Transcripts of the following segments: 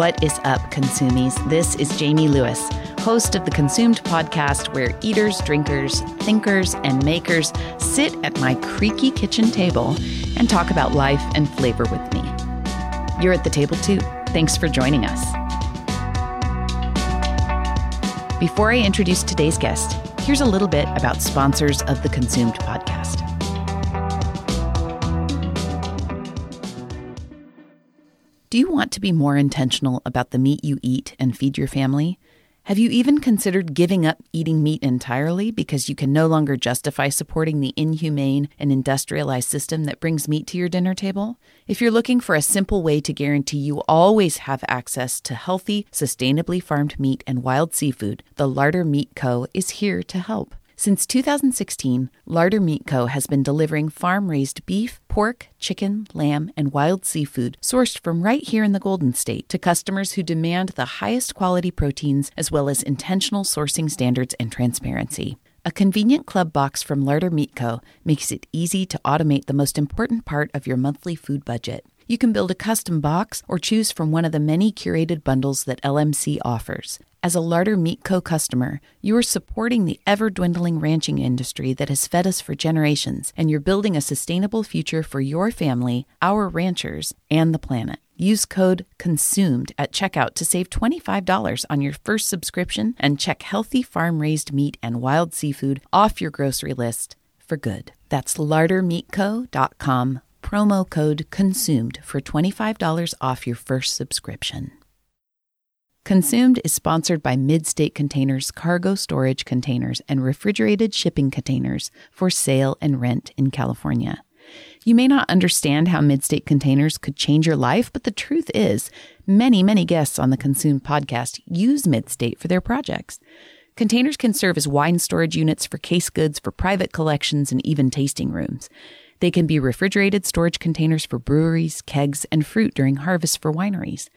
What is up, consumies? This is Jamie Lewis, host of the Consumed podcast, where eaters, drinkers, thinkers, and makers sit at my creaky kitchen table and talk about life and flavor with me. You're at the table too. Thanks for joining us. Before I introduce today's guest, here's a little bit about sponsors of the Consumed podcast. Do you want to be more intentional about the meat you eat and feed your family? Have you even considered giving up eating meat entirely because you can no longer justify supporting the inhumane and industrialized system that brings meat to your dinner table? If you're looking for a simple way to guarantee you always have access to healthy, sustainably farmed meat and wild seafood, the Larder Meat Co. is here to help. Since 2016, Larder Meat Co. has been delivering farm raised beef, pork, chicken, lamb, and wild seafood sourced from right here in the Golden State to customers who demand the highest quality proteins as well as intentional sourcing standards and transparency. A convenient club box from Larder Meat Co. makes it easy to automate the most important part of your monthly food budget. You can build a custom box or choose from one of the many curated bundles that LMC offers. As a Larder Meat Co. customer, you are supporting the ever dwindling ranching industry that has fed us for generations, and you're building a sustainable future for your family, our ranchers, and the planet. Use code CONSUMED at checkout to save $25 on your first subscription and check healthy farm raised meat and wild seafood off your grocery list for good. That's lardermeatco.com promo code CONSUMED for $25 off your first subscription. Consumed is sponsored by Midstate Containers cargo storage containers and refrigerated shipping containers for sale and rent in California. You may not understand how Midstate Containers could change your life, but the truth is, many, many guests on the Consumed podcast use Midstate for their projects. Containers can serve as wine storage units for case goods for private collections and even tasting rooms. They can be refrigerated storage containers for breweries, kegs, and fruit during harvest for wineries.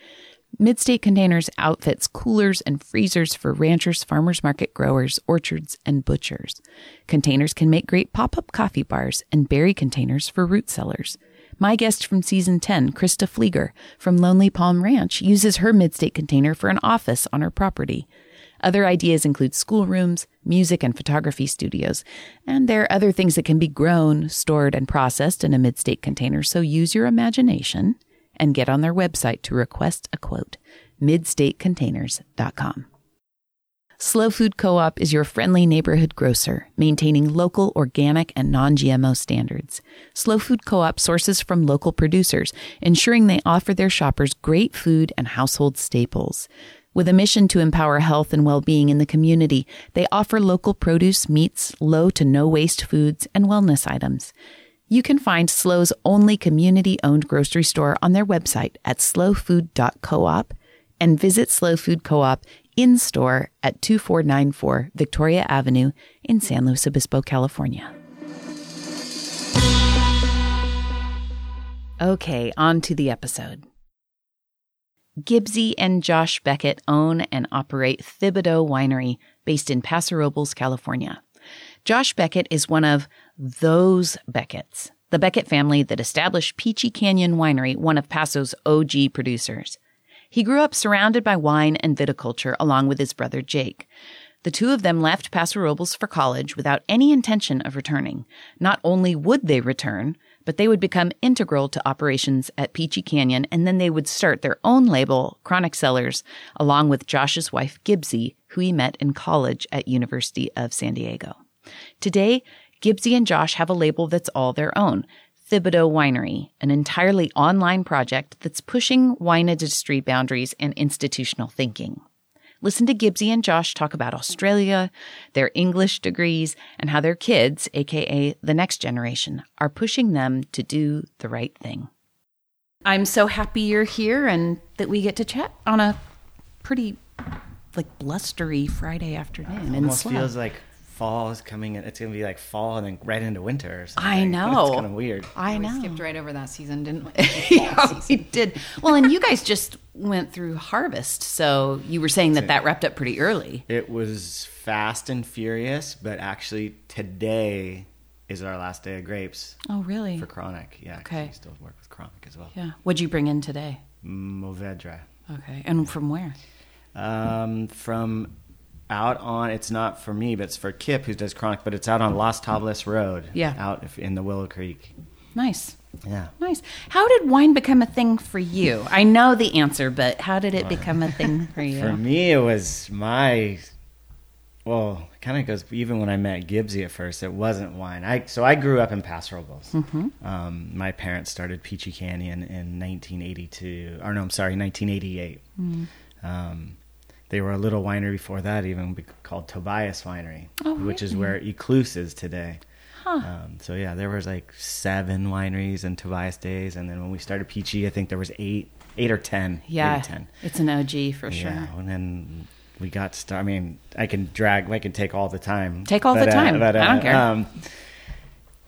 Midstate Containers outfits coolers and freezers for ranchers, farmers market growers, orchards, and butchers. Containers can make great pop up coffee bars and berry containers for root cellars. My guest from season 10, Krista Flieger from Lonely Palm Ranch, uses her Midstate container for an office on her property. Other ideas include schoolrooms, music and photography studios, and there are other things that can be grown, stored, and processed in a mid state container, so use your imagination and get on their website to request a quote midstatecontainers.com. SLO Food Co op is your friendly neighborhood grocer, maintaining local, organic, and non GMO standards. SLO Food Co op sources from local producers, ensuring they offer their shoppers great food and household staples. With a mission to empower health and well being in the community, they offer local produce, meats, low to no waste foods, and wellness items. You can find SLO's only community owned grocery store on their website at slowfood.coop and visit SLO Food Co op in store at 2494 Victoria Avenue in San Luis Obispo, California. Okay, on to the episode. Gibbsy and Josh Beckett own and operate Thibodaux Winery based in Paso Robles, California. Josh Beckett is one of those Becketts, the Beckett family that established Peachy Canyon Winery, one of Paso's OG producers. He grew up surrounded by wine and viticulture along with his brother Jake. The two of them left Paso Robles for college without any intention of returning. Not only would they return, but they would become integral to operations at Peachy Canyon, and then they would start their own label, Chronic Cellars, along with Josh's wife, Gibbsy, who he met in college at University of San Diego. Today, Gibbsy and Josh have a label that's all their own, Thibodeau Winery, an entirely online project that's pushing wine industry boundaries and institutional thinking. Listen to Gibbsy and Josh talk about Australia, their English degrees, and how their kids, aka the next generation, are pushing them to do the right thing. I'm so happy you're here and that we get to chat on a pretty like blustery Friday afternoon. It almost feels like fall is coming in. It's gonna be like fall and then right into winter. I know. It's kind of weird. I know. We skipped right over that season, didn't we? yeah, we did. Well, and you guys just went through harvest, so you were saying that that wrapped up pretty early. It was fast and furious, but actually today is our last day of grapes. Oh, really? For chronic, yeah. Okay. We still work with chronic as well. Yeah. What'd you bring in today? Mourvedre. Okay. And from where? Um, from out on, it's not for me, but it's for Kip who does chronic, but it's out on Las Tablas Road. Yeah. Out in the Willow Creek. Nice. Yeah. Nice. How did wine become a thing for you? I know the answer, but how did it become a thing for you? For me, it was my. Well, it kind of goes even when I met Gibbsy at first. It wasn't wine. I so I grew up in Paso Robles. Mm-hmm. Um, my parents started Peachy Canyon in 1982, or no, I'm sorry, 1988. Mm. Um, they were a little winery before that, even called Tobias Winery, Oh, which is where Ecluse is today. Huh. Um, so yeah, there was like seven wineries in Tobias days, and then when we started Peachy, I think there was eight, eight or ten. eight or yeah. ten. It's an OG for sure. Yeah, and then we got started. I mean, I can drag, I can take all the time. Take all the time. I don't care. Um,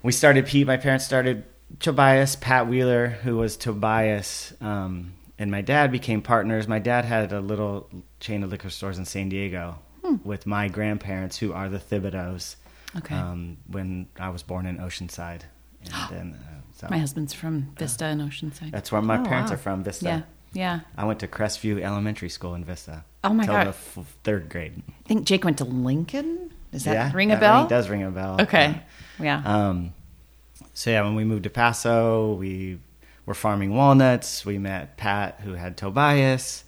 we started Pete. My parents started Tobias, Pat Wheeler, who was Tobias, um, and my dad became partners. My dad had a little chain of liquor stores in San Diego Hmm. with my grandparents, who are the Thibodeaux. Okay. Um, when I was born in Oceanside, and then uh, so My husband's from Vista and Oceanside. that's where my Oh, parents wow. are from. Vista. Yeah. Yeah. I went to Crestview Elementary School in Vista. Oh my God. the f- third grade. I think Jake went to Lincoln. Does that yeah, ring a bell? does ring a bell. Okay. Yeah. Um, so yeah, when we moved to Paso, we were farming walnuts. We met Pat, who had Tobias.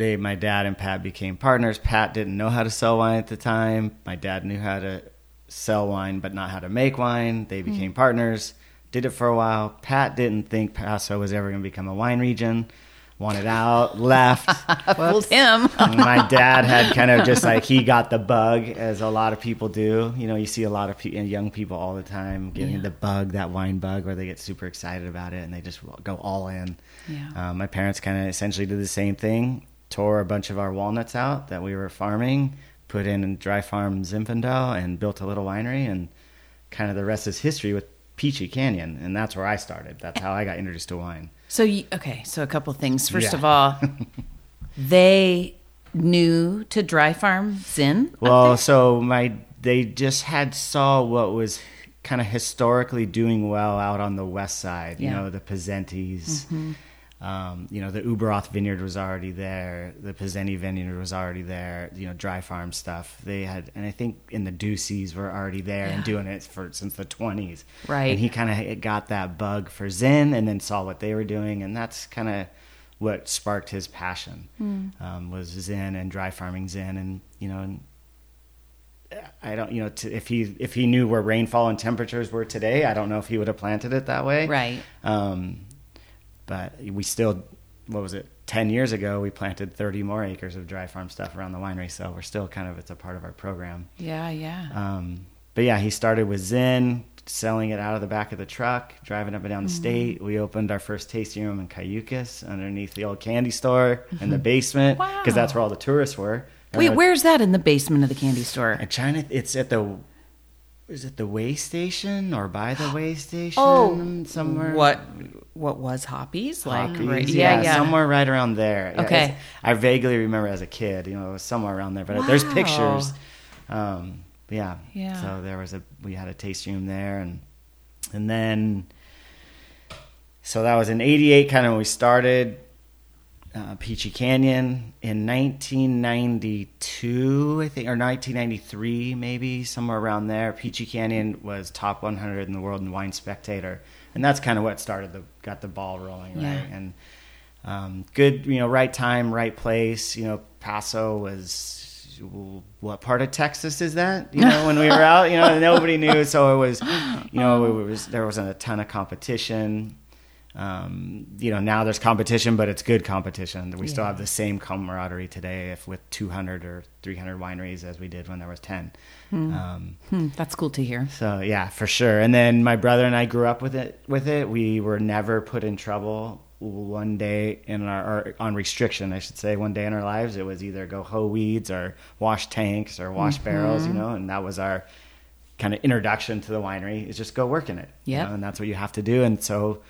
They, my dad and Pat became partners. Pat didn't know how to sell wine at the time. My dad knew how to sell wine, but not how to make wine. They Hmm. became partners. Did it for a while. Pat didn't think Paso was ever going to become a wine region. Wanted out, left. Fooled him. My dad had kind of just like he got the bug, as a lot of people do. You know, you see a lot of pe- young people all the time getting Yeah. the bug, that wine bug, where they get super excited about it and they just go all in. Yeah. Um, my parents kind of essentially did the same thing. Tore a bunch of our walnuts out that we were farming, put in a dry farm Zinfandel, and built a little winery. And kind of the rest is history with Peachy Canyon, and that's where I started. That's how I got introduced to wine. So you, okay, so a couple things. First Yeah. of all, they knew to dry farm Zin. Well, so my they just had saw what was kind of historically doing well out on the west side. You Yeah. Mm-hmm. know, the Pesentis. Um, you know, the Ueberroth vineyard was already there. The Pizzeni vineyard was already there. You know, dry farm stuff. They had, and I think in the Dusis were already there Yeah. and doing it for since the twenties. Right. And he kind of got that bug for Zin, and then saw what they were doing, and that's kind of what sparked his passion. Hmm. Um, was Zin and dry farming Zin, and you know, and I don't, you know, to, if he if he knew where rainfall and temperatures were today, I don't know if he would have planted it that way. Right. Um, but we still, what was it? Ten years ago, we planted 30 more acres of dry farm stuff around the winery, so we're still kind of it's a part of our program. Yeah, yeah. Um, but yeah, he started with Zin, selling it out of the back of the truck, driving up and down the Mm-hmm. state. We opened our first tasting room in Cayucos underneath the old candy store in the basement because Mm-hmm. Wow. that's where all the tourists were. Wait, where's that in the basement of the candy store? I'm trying to. It's at the. Is it the way station or by the way station? Oh, somewhere. What what was Hoppy's like? Hopkins, right- yeah, yeah, yeah. somewhere right around there. Yeah, Okay. I vaguely remember as a kid, you know, it was somewhere around there. But there's pictures. Um, yeah. Yeah. So there was a we had a tasting room there, and and then so that was in '88, kind of when we started uh, Peachy Canyon in 1992, I think, or 1993, maybe somewhere around there. Peachy Canyon was top 100 in the world in Wine Spectator, and that's kind of what started the got the ball rolling, right? Yeah. And um, good, you know, right time, right place. You know, Paso was what part of Texas is that? You know, when we were out, you know, nobody knew, so it was, you know, it was there wasn't a ton of competition. Um, you know, now there's competition, but it's good competition. We still have the same camaraderie today, if with 200 or 300 wineries as we did when there was 10. Um, Hmm, that's cool to hear. so yeah, for sure. And then my brother and I grew up with it. With it, we were never put in trouble. One day in our or on restriction, I should say, one day in our lives, it was either go hoe weeds or wash tanks or wash barrels, you know, and that was our kind of introduction to the winery. Is just go work in it, you know, and that's what you have to do. And so,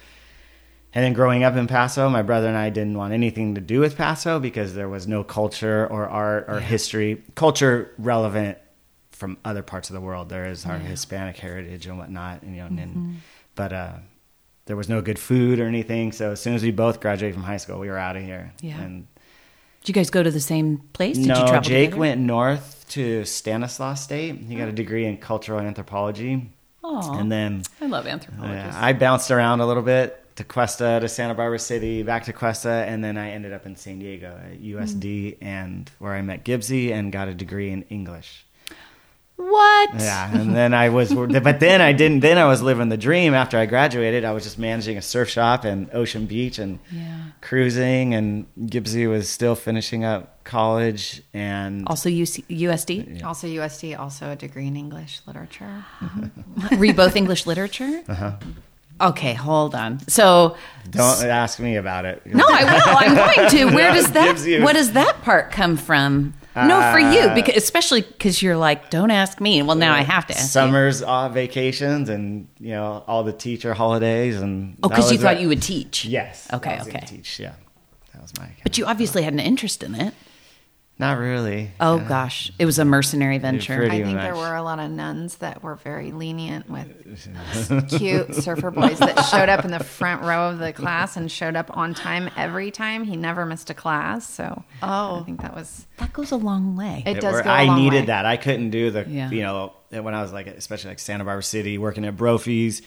and then growing up in Paso, my brother and I didn't want anything to do with Paso because there was no culture or art or Yeah. history, culture relevant from other parts of the world. There is our Yeah. Hispanic heritage and whatnot, and, you know, Mm-hmm. and but uh, there was no good food or anything. So as soon as we both graduated from high school, we were out of here. Yeah. And Did you guys go to the same place? Did no, you travel Jake together? went north to Stanislaus State. He got a degree in cultural anthropology. Aw. And then I love yeah, anthropologists. I bounced around a little bit to Cuesta, to Santa Barbara City, back to Cuesta, and then I ended up in San Diego at USD, and where I met Gibbsy and got a degree in English. what? Yeah, and then I was, but then I didn't. Then I was living the dream. After I graduated, I was just managing a surf shop in Ocean Beach and Yeah. cruising. And Gibbsy was still finishing up college, and Also UC, USD? Also USD, also a degree in English literature. Were you both English literature? Uh-huh. Okay, hold on. So don't ask me about it. No, I will. I'm going to. Where does that? What does that part come from? no, for you, Uh, because especially because you're like, don't ask me. Well, now I have to ask. Summers, uh, vacations, and you know all the teacher holidays, and Oh, because you thought you would teach. Yes. Okay, I was okay. Teach. Yeah, that was my. But you obviously had an interest in it. Not really. Oh Yeah. gosh, it was a mercenary venture. pretty- I think there were a lot of nuns that were very lenient with cute surfer boys that showed up in the front row of the class and showed up on time every time. He never missed a class, so Oh. I think that was that goes a long way. It It does were- go a I long needed way. that. I couldn't do the, Yeah. you know, when I was like, especially like Santa Barbara City, working at Brophy's,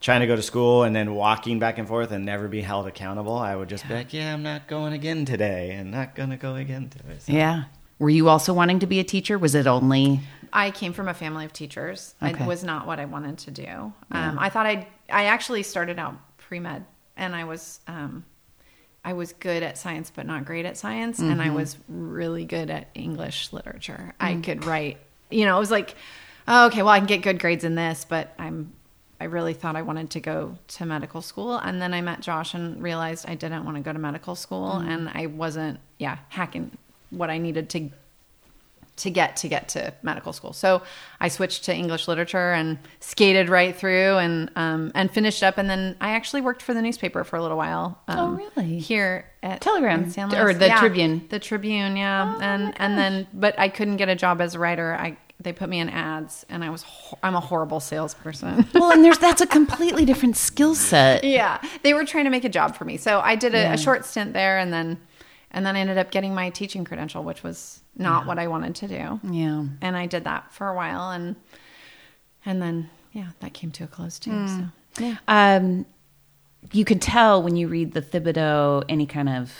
trying to go to school and then walking back and forth and never be held accountable. I would just be like, yeah, I'm not going again today and not going to go again today. So- yeah. Were you also wanting to be a teacher? Was it only? I came from a family of teachers. Okay. It was not what I wanted to do. Um, I thought I I actually started out pre med, and I was um, I was good at science, but not great at science, and I was really good at English literature. I could write. You know, it was like, oh, okay, well, I can get good grades in this, but I'm. I really thought I wanted to go to medical school, and then I met Josh and realized I didn't want to go to medical school, and I wasn't, yeah, hacking what I needed to to get to get to medical school. So I switched to English literature and skated right through and um, and finished up. And then I actually worked for the newspaper for a little while. Um, Oh, really? Here at Telegram, or the Yeah, Tribune. the Tribune, yeah. Oh, and and then, but I couldn't get a job as a writer. I they put me in ads, and I was ho- I'm a horrible salesperson. Well, and there's that's a completely different skill set. yeah they were trying to make a job for me so i did a, a short stint there and then and then i ended up getting my teaching credential which was not what i wanted to do Yeah. and i did that for a while and and then yeah that came to a close too Hmm. so yeah Um, you can tell when you read the Thibodeau, any kind of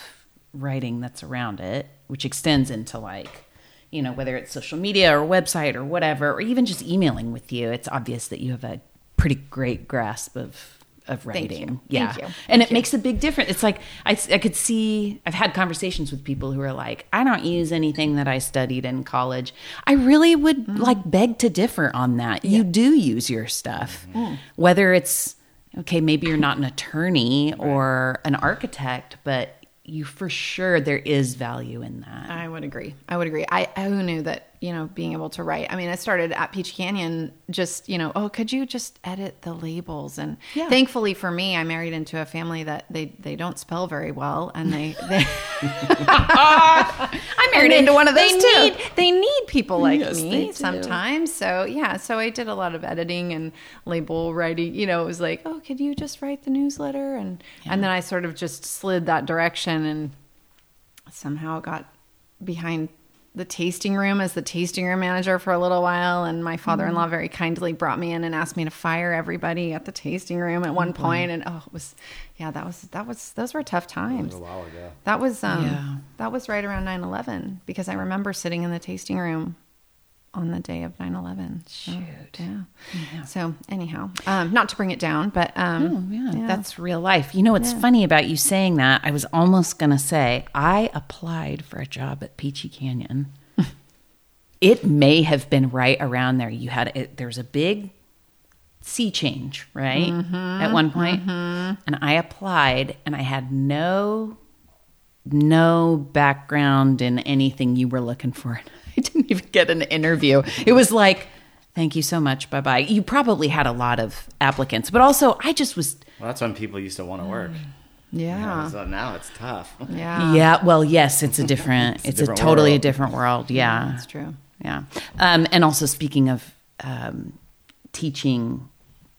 writing that's around it, which extends into like, you know, whether it's social media or website or whatever, or even just emailing with you, it's obvious that you have a pretty great grasp of of Thank writing. you. Yeah, Thank you. and it makes a big difference. It's like I, I could see. I've had conversations with people who are like, I don't use anything that I studied in college. I really would Mm-hmm. like beg to differ on that. You do use your stuff, Mm-hmm. whether it's okay. Maybe you're not an attorney or an architect, but you for sure there is value in that. I would agree. I would agree. I who knew that you know being able to write. I mean, I started at Peach Canyon. Just you know, oh, could you just edit the labels? And Yeah. thankfully for me, I married into a family that they they don't spell very well, and they they. I married And into one of those they too. Need, they need people like Yes, me sometimes. So yeah, so I did a lot of editing and label writing. You know, it was like, oh, could you just write the newsletter? And and then I sort of just slid that direction and somehow got behind the tasting room as the tasting room manager for a little while and my father-in-law Mm. very kindly brought me in and asked me to fire everybody at the tasting room at one point and oh it was yeah that was that was those were tough times a while ago. that was um Yeah. that was right around 9/11 because I remember sitting in the tasting room on the day of 9/11. So, Shoot. yeah. So anyhow, um not to bring it down, but um Oh, yeah, yeah. that's real life. You know what's funny about you saying that? I was almost going to say I applied for a job at Peachy Canyon. it may have been right around there. You had it, there was a big sea change, right? At one point. And I applied and I had no no background in anything you were looking for. I didn't even get an interview. It was like, thank you so much. Bye bye. You probably had a lot of applicants, but also I just was, Well, that's when people used to want to work. yeah. So now it's tough. Yeah. yeah, well, yes, it's a different, it's, a, different totally a world. different world. Yeah. That's true. Yeah. Um, and also speaking of um, teaching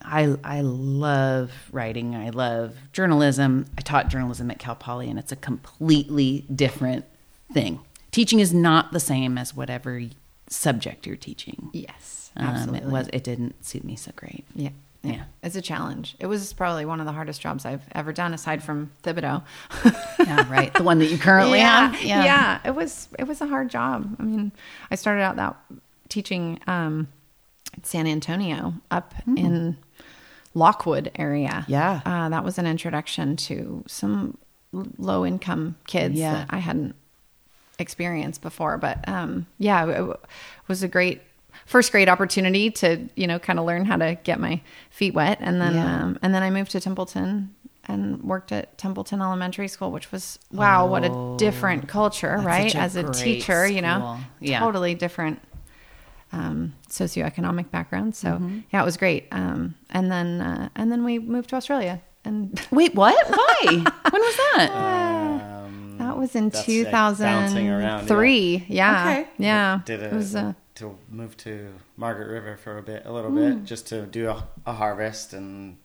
I I love writing. I love journalism. I taught journalism at Cal Poly, and it's a completely different thing. Teaching is not the same as whatever subject you're teaching. Yes, Um, absolutely. it was. It didn't suit me so great. Yeah. Yeah. Yeah. It's a challenge. It was probably one of the hardest jobs I've ever done aside from Thibodeau. Yeah, right. The one that you currently yeah, have. Yeah. Yeah. It was it was a hard job. I mean, I started out that teaching um at San Antonio up in Lockwood area. Yeah. Uh, that was an introduction to some low income kids Yeah. that I hadn't experienced before. But um, yeah, it was a great first great opportunity to you know kind of learn how to get my feet wet, and then Yeah. um, and then I moved to Templeton and worked at Templeton Elementary School, which was wow, what a different culture, right? a As a great teacher, you know. Yeah. totally different um, socioeconomic background. So Mm-hmm. yeah, it was great. Um, and then uh, and then we moved to Australia, and Wait, what? Why? when was that? Um, that was in that's, two like, thousand bouncing around, yeah. three. Yeah, Okay. yeah. Did it was uh, to move to Margaret River for a bit, a little Hmm. bit, just to do a, a harvest and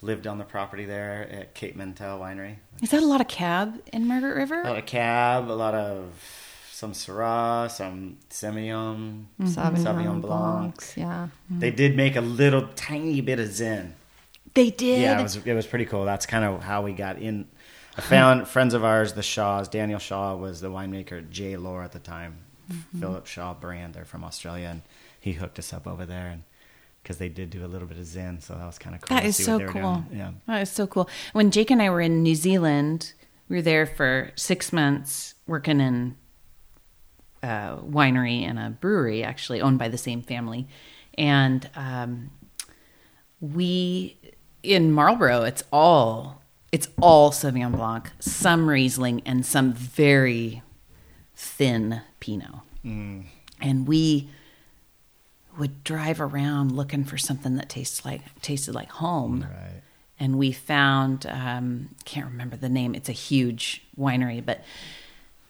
lived on the property there at Cape Mentelle Winery. Is that a lot of cab in Margaret River? A lot of cab, a lot of some Syrah, some Semillon, Sauvignon, Sauvignon Blanc. Blancs. Yeah. They did make a little tiny bit of Zin. They did. Yeah, it was it was pretty cool. That's kind of how we got in. I found friends of ours, the Shaws. Daniel Shaw was the winemaker. J. Lohr at the time, Mm-hmm. Philip Shaw brand. They're from Australia, and he hooked us up over there, and because they did do a little bit of Zin, so that was kind of cool. That to so what they were cool. Yeah, That is so cool. When Jake and I were in New Zealand, we were there for six months working in a winery and a brewery, actually owned by the same family. And um, we in Marlborough, it's all it's all Sauvignon Blanc, some Riesling, and some very thin Pinot. And we would drive around looking for something that tastes like tasted like home. right. And we found um, can't remember the name. It's a huge winery, but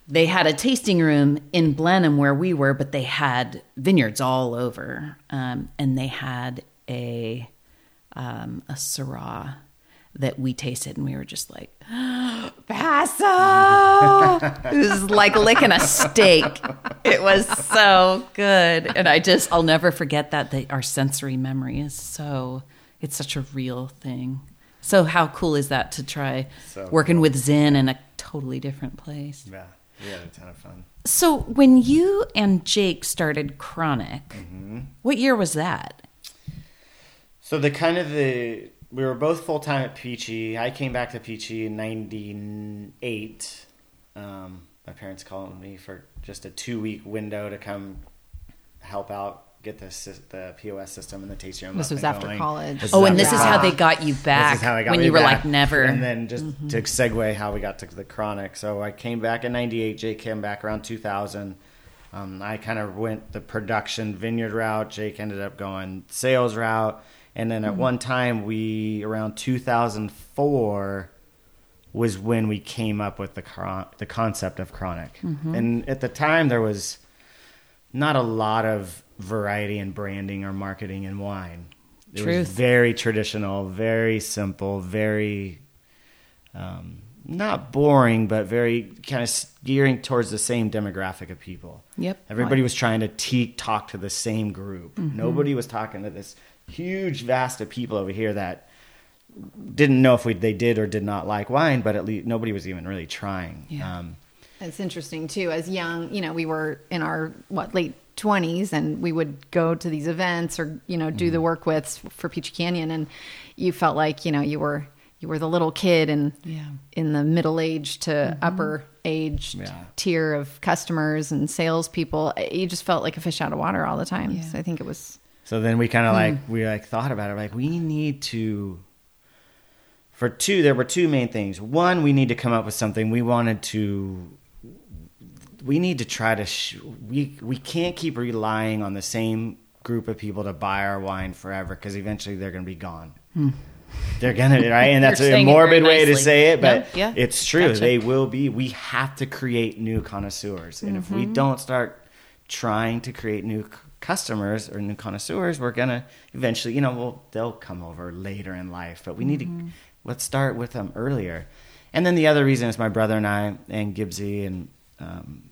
they had a tasting room in Blenheim where we were, but they had vineyards all over, um, and they had a um, a Syrah that we tasted, and we were just like, Paso! it was like licking a steak. It was so good, and I just I'll never forget that. That our sensory memory is so it's such a real thing. So how cool is that to try So working with Zin in a totally different place? Yeah, we had a ton of fun. So when you and Jake started Chronic, Mm-hmm. what year was that? So the kind of the we were both full time at Peachy. I came back to Peachy in '98. Um, my parents called me for just a two week window to come help out, get the the POS system and the tasting room. This was after going. college. This Oh, and this is how they got you back This is how I got when me you were back. like never. And then just to segue how we got to the chronic. So I came back in '98. Jake came back around 2000. Um, I kind of went the production vineyard route. Jake ended up going sales route. And then at one time, we around 2004 was when we came up with the chron- the concept of chronic. And at the time, there was not a lot of variety in branding or marketing in wine. It Truth. was very traditional, very simple, very um, not boring, but very kind of gearing towards the same demographic of people. Yep. Everybody was trying to te- talk to the same group. Mm-hmm. Nobody was talking to this huge vast of people over here that didn't know if we they did or did not like wine, but at least nobody was even really trying. Yeah. Um, It's interesting too. As young, you know, we were in our what late twenties, and we would go to these events or you know do the Mm-hmm. work with for Peachy Canyon, and you felt like you know you were you were the little kid and Yeah. in the middle age to upper age Mm-hmm. Yeah. tier of customers and salespeople. You just felt like a fish out of water all the time. Yeah. So I think it was So then we kind of like we like thought about it. Like we need to. For two, there were two main things. One, we need to come up with something. We wanted to. We need to try to. Sh- we we can't keep relying on the same group of people to buy our wine forever because eventually they're going to be gone. They're gonna right, and that's a morbid way to say it, No, but yeah, it's true. gotcha. They will be. We have to create new connoisseurs, and if we don't start trying to create new customers or new connoisseurs, we're gonna eventually, you know, well, they'll come over later in life, but we need to let's start with them earlier. And then the other reason is my brother and I and Gibbsy and um,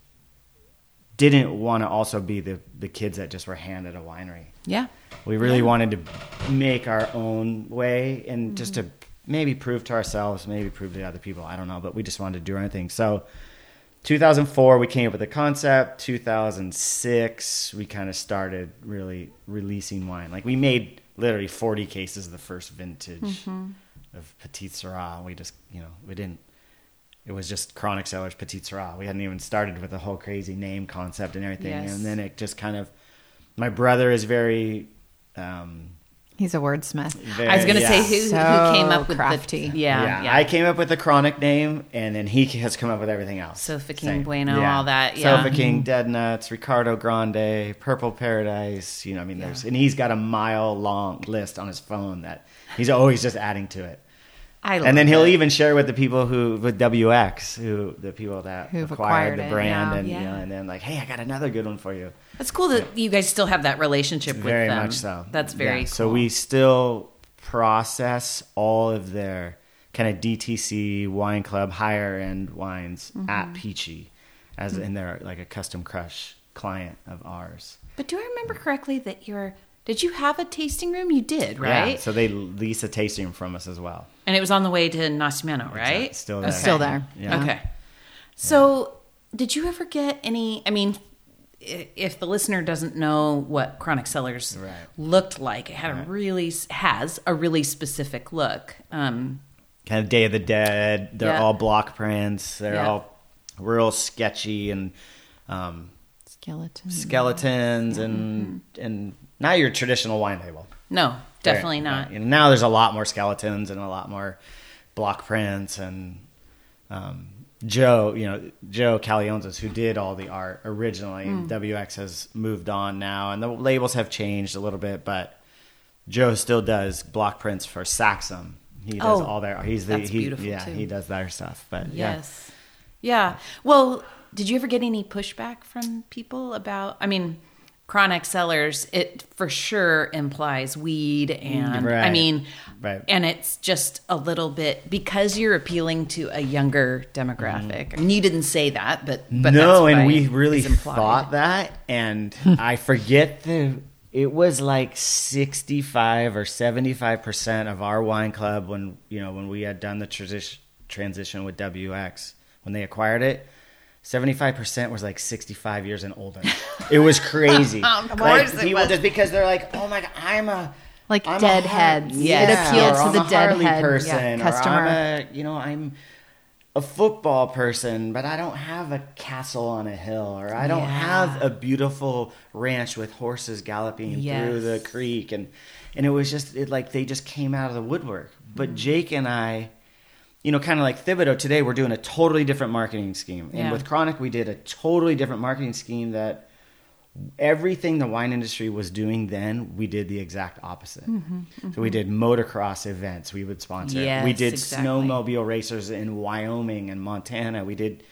didn't want to also be the the kids that just were handed a winery. Yeah. We really wanted to make our own way and just to maybe prove to ourselves, maybe prove to other people. I don't know, but we just wanted to do our own thing. So, 2004, we came up with the concept. 2006, we kind of started really releasing wine. Like we made literally 40 cases of the first vintage of Petite Sirah. We just, you know, we didn't. It was just Chronic Cellars Petite Sirah. We hadn't even started with the whole crazy name concept and everything. Yes. And then it just kind of. My brother is very. Um, He's a wordsmith. very I was going to yeah. say who, So who came up with crafty. the yeah, yeah, yeah. I came up with the chronic name, and then he has come up with everything else. Sofa King Same. Bueno, all that, yeah. Sofa King, mm-hmm. Dead Nuts, Ricardo Grande, Purple Paradise. You know, I mean, there's, and he's got a mile long list on his phone that he's always just adding to it. I And then he'll it. even share with the people who with WX, who the people that Who've acquired, acquired the it, brand, yeah. and you know, and then like, hey, I got another good one for you. That's cool that you guys still have that relationship with Very them. much so. That's very Yeah, cool. So we still process all of their kind of DTC wine club higher end wines Mm-hmm. at Peachy, as in they're like a custom crush client of ours. But do I remember correctly that you're did you have a tasting room? You did, right? Yeah, so they lease a tasting room from us as well. and it was on the way to Nacimiento, right? It's still there. Still there. Yeah. Okay. So, did you ever get any? I mean, if the listener doesn't know what Chronic Cellars Right. looked like, it had a really has a really specific look. Um, Kind of Day of the Dead. They're Yeah. all block prints. They're Yeah. all real sketchy and um, Skeleton. skeletons and and not your traditional wine label. no, definitely not. now there's a lot more skeletons and a lot more block prints and um, Joe, you know, Joe Calionzas, who did all the art originally. Hmm. WX has moved on now, and the labels have changed a little bit, but Joe still does block prints for Saxum. He does Oh, all their. He's the he, beautiful, yeah. too. He does their stuff, but yeah. Yes. Yeah. Well, did you ever get any pushback from people about? I mean, chronic Cellars. It for sure implies weed, and I mean, Right. and it's just a little bit because you're appealing to a younger demographic. Mm-hmm. And you didn't say that, but but no, and we really thought that, and I forget the. It was like sixty-five or seventy-five percent of our wine club when you know when we had done the transition transition with WX when they acquired it. Seventy-five percent was like sixty-five years and older. It was crazy. Of Like, course it people was. just because they're like, oh my god, I'm a Like I'm a dead Har- heads. Yes. It appealed or to I'm the a dead Harley head person, yeah, or customer. I'm a, you know, I'm a football person, but I don't have a castle on a hill, or I don't Yeah. have a beautiful ranch with horses galloping through the creek, and and it was just it like they just came out of the woodwork. But mm. Jake and I. You know, kind of like Thibodeau today, we're doing a totally different marketing scheme. And with Chronic, we did a totally different marketing scheme that everything the wine industry was doing then, we did the exact opposite. Mm-hmm, mm-hmm. So we did motocross events, we would sponsor. we did exactly. snowmobile racers in Wyoming and Montana. We did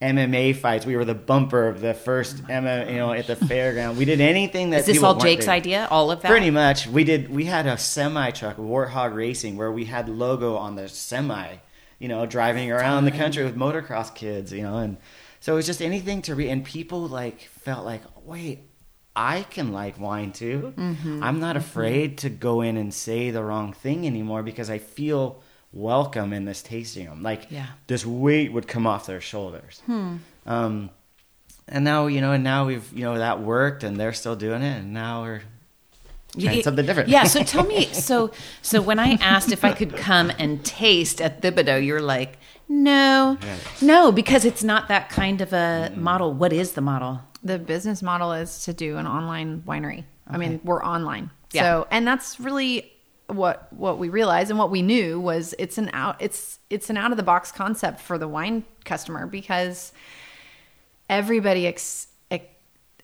MMA fights. We were the bumper of the first oh MMA, you know, at the fairground. We did anything that Oh this all Jake's doing. idea? All of that? Pretty much. We did. We had a semi truck, Warthog Racing, where we had logo on the semi. You know, driving around the country with motocross kids. You know, and so it was just anything to read. And people like felt like, wait, I can like wine too. Mm-hmm. I'm not afraid to go in and say the wrong thing anymore because I feel welcome in this tasting room. Like Yeah. this weight would come off their shoulders. Um, and now you know, and now we've you know that worked, and they're still doing it, and now we're trying Y- something different. Yeah. So tell me. So so when I asked if I could come and taste at Thibodeau, you're like, no, no, because it's not that kind of a model. What is the model? the business model is to do an online winery. I mean, we're online. Yeah. So, and that's really what what we realized and what we knew was it's an out it's it's an out of the box concept for the wine customer because everybody ex, ex,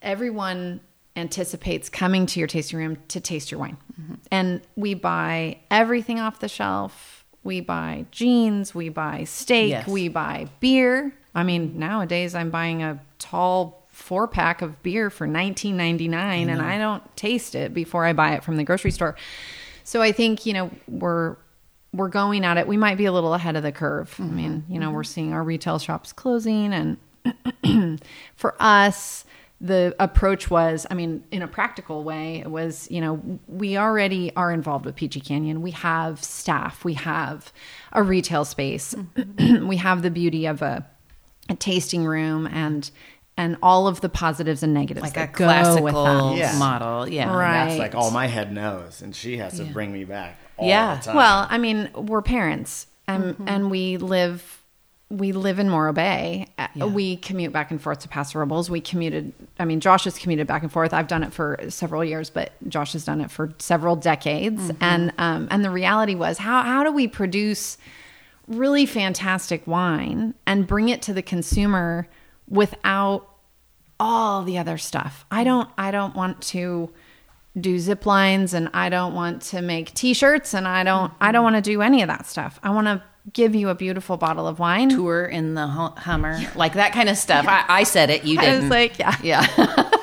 everyone anticipates coming to your tasting room to taste your wine. And we buy everything off the shelf. We buy jeans, we buy steak, Yes. we buy beer. I mean, nowadays I'm buying a tall four pack of beer for nineteen ninety nine, and I don't taste it before I buy it from the grocery store. So I think you know we're we're going at it. We might be a little ahead of the curve. I mean, mm-hmm. you know, we're mm-hmm. seeing our retail shops closing, and for us, the approach was, I mean, in a practical way, it was, you know, we already are involved with Peachy Canyon. We have staff, we have a retail space, we have the beauty of a, a tasting room and and all of the positives and negatives Like a that go with classical that. Yeah. model. Yeah. Right. That's like all my head knows, and she has to bring me back. All Yeah. the time. Well, I mean, we're parents, and mm-hmm. and we live we live in Morro Bay. Uh, Yeah. We commute back and forth to Paso Robles. We commuted. I mean, Josh has commuted back and forth. I've done it for several years, but Josh has done it for several decades. And um, and the reality was, how how do we produce really fantastic wine and bring it to the consumer without all the other stuff. I don't I don't want to do zip lines and I don't want to make t-shirts and I don't I don't want to do any of that stuff. I want to give you a beautiful bottle of wine. Tour in the hu- Hummer, like that kind of stuff. I, I said it. You didn't. I was like, yeah. yeah.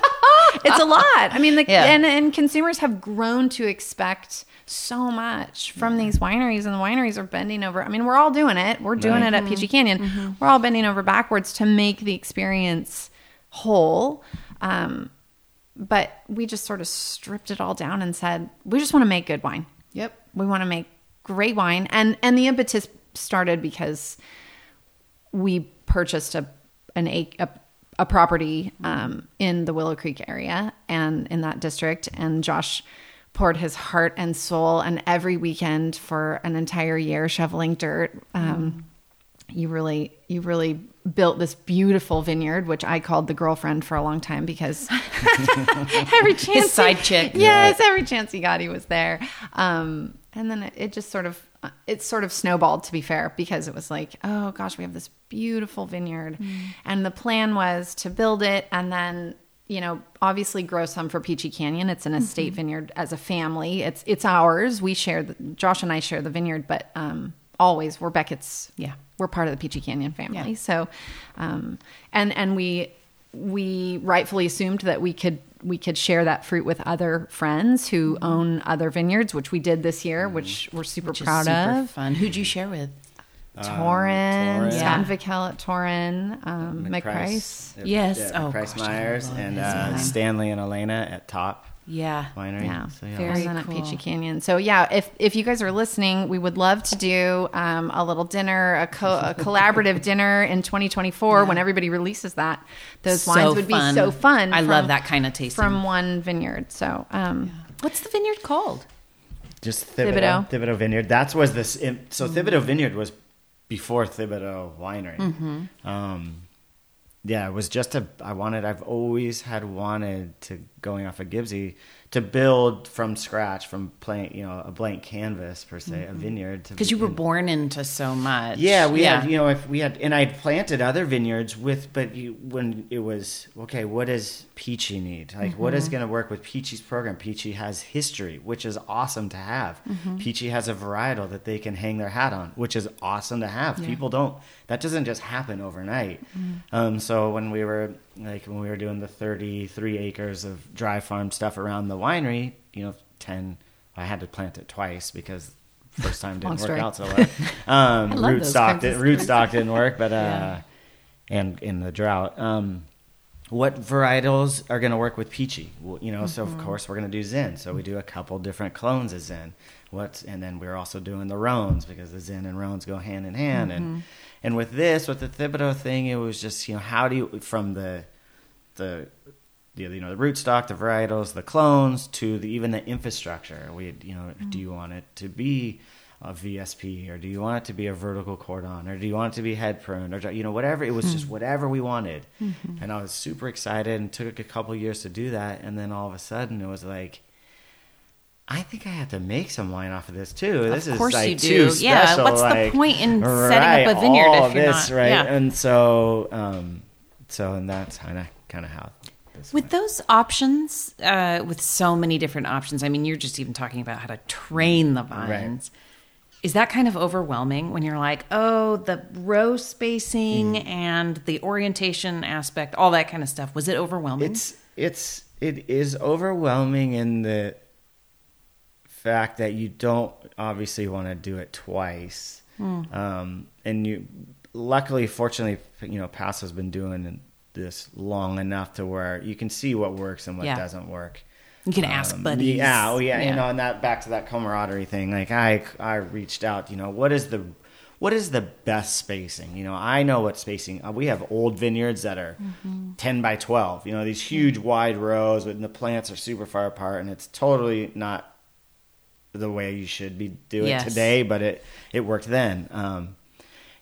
It's a lot. I mean, the, Yeah. and and consumers have grown to expect so much from these wineries and the wineries are bending over. I mean, we're all doing it. We're doing Right. it at Peachy Canyon. We're all bending over backwards to make the experience whole. Um, but we just sort of stripped it all down and said, we just want to make good wine. Yep. We want to make great wine. And and the impetus started because we purchased a an a, a, property um, in the Willow Creek area and in that district, and Josh poured his heart and soul and every weekend for an entire year shoveling dirt. Um, You really, you really built this beautiful vineyard, which I called the girlfriend for a long time because every chance side he- chick. Yes, every chance he got, he was there. Um, and then it, it just sort of it sort of snowballed to be fair because it was like oh gosh we have this beautiful vineyard. And the plan was to build it and then you know obviously grow some for peachy canyon. It's an estate vineyard as a family. It's it's ours. We share the, josh and i share the vineyard but um always we're beckett's Yeah. we're part of the peachy canyon family. Yeah. so um and and we we rightfully assumed that we could we could share that fruit with other friends who own other vineyards, which we did this year, which we're super Which is proud super of. fun. Who'd you share with? Torrin, Torrin. Scott Yeah. and Vikel at Torrin, um, McPrice. Yes. Yeah, Oh, Price gosh, Myers and uh. Stanley and Elena at Top Yeah. Winery. Yeah, So, yeah. Very and then at cool. Peachy Canyon. So yeah, if if you guys are listening, we would love to do um, a little dinner, a, co- a collaborative dinner in 2024 when everybody releases that. Those So wines would be so fun. I love that kind of tasting. from one vineyard. So um, What's the vineyard called? just Thibodeau. Thibodeau. Thibodeau Vineyard. That was this. So Thibodeau Vineyard was before Thibodeau Winery. Um, yeah, it was just a. I wanted. I've always had wanted to going off of Gibbsy to build from scratch, from playing, you know, a blank canvas per se, a mm-hmm. vineyard. Because you were born into so much. Yeah, we yeah. had you know if we had and I had planted other vineyards with, but you, when it was okay, what does Peachy need? Like, what Mm-hmm. is going to work with Peachy's program? Peachy has history, which is awesome to have. Mm-hmm. Peachy has a varietal that they can hang their hat on, which is awesome to have. People don't. That doesn't just happen overnight. Mm-hmm. Um, so when we were like when we were doing the thirty-three acres of dry farm stuff around the winery, you know, ten. I had to plant it twice because first time didn't work out so well. Um, love root stock did, of root stories. stock didn't work, but uh, Yeah. and in the drought. Um, what varietals are going to work with peachy? Well, you know, so of Mm-hmm. course we're going to do Zin. So we do a couple different clones of Zin. What and then we're also doing the Rhones because the Zin and Rhones go hand in hand. Mm-hmm. And and with this, with the Thibodeau thing, it was just you know how do you from the the the, you know the rootstock, the varietals, the clones, to the, even the infrastructure. We you know, do you want it to be a VSP, or do you want it to be a vertical cordon, or do you want it to be head pruned, or you know whatever. It was just whatever we wanted, and I was super excited, and took a couple years to do that, and then all of a sudden it was like. I think I have to make some wine off of this too. This is course like you do. too Yeah, special. what's the point in setting up a vineyard all if you're this, not- right? yeah. And so, um, so and that's kind of kind of how. With those options, uh, with so many different options, I mean, you're just even talking about how to train the vines. Is that kind of overwhelming when you're like, oh, the row spacing Mm. and the orientation aspect, all that kind of stuff? Was it overwhelming? It's it's it is overwhelming in the fact that you don't obviously want to do it twice, um, and you luckily, fortunately, you know, Paso's been doing this long enough to where you can see what works and what Yeah. doesn't work. You can ask Um, buddies. Yeah, oh yeah, you know, and that back to that camaraderie thing. Like I, I reached out. You know, what is the, what is the best spacing? You know, I know what spacing. Uh, we have old vineyards that are Mm-hmm. ten by twelve. You know, these huge wide rows, and the plants are super far apart, and it's totally not the way you should be doing Yes. it today. But it it worked then. Um,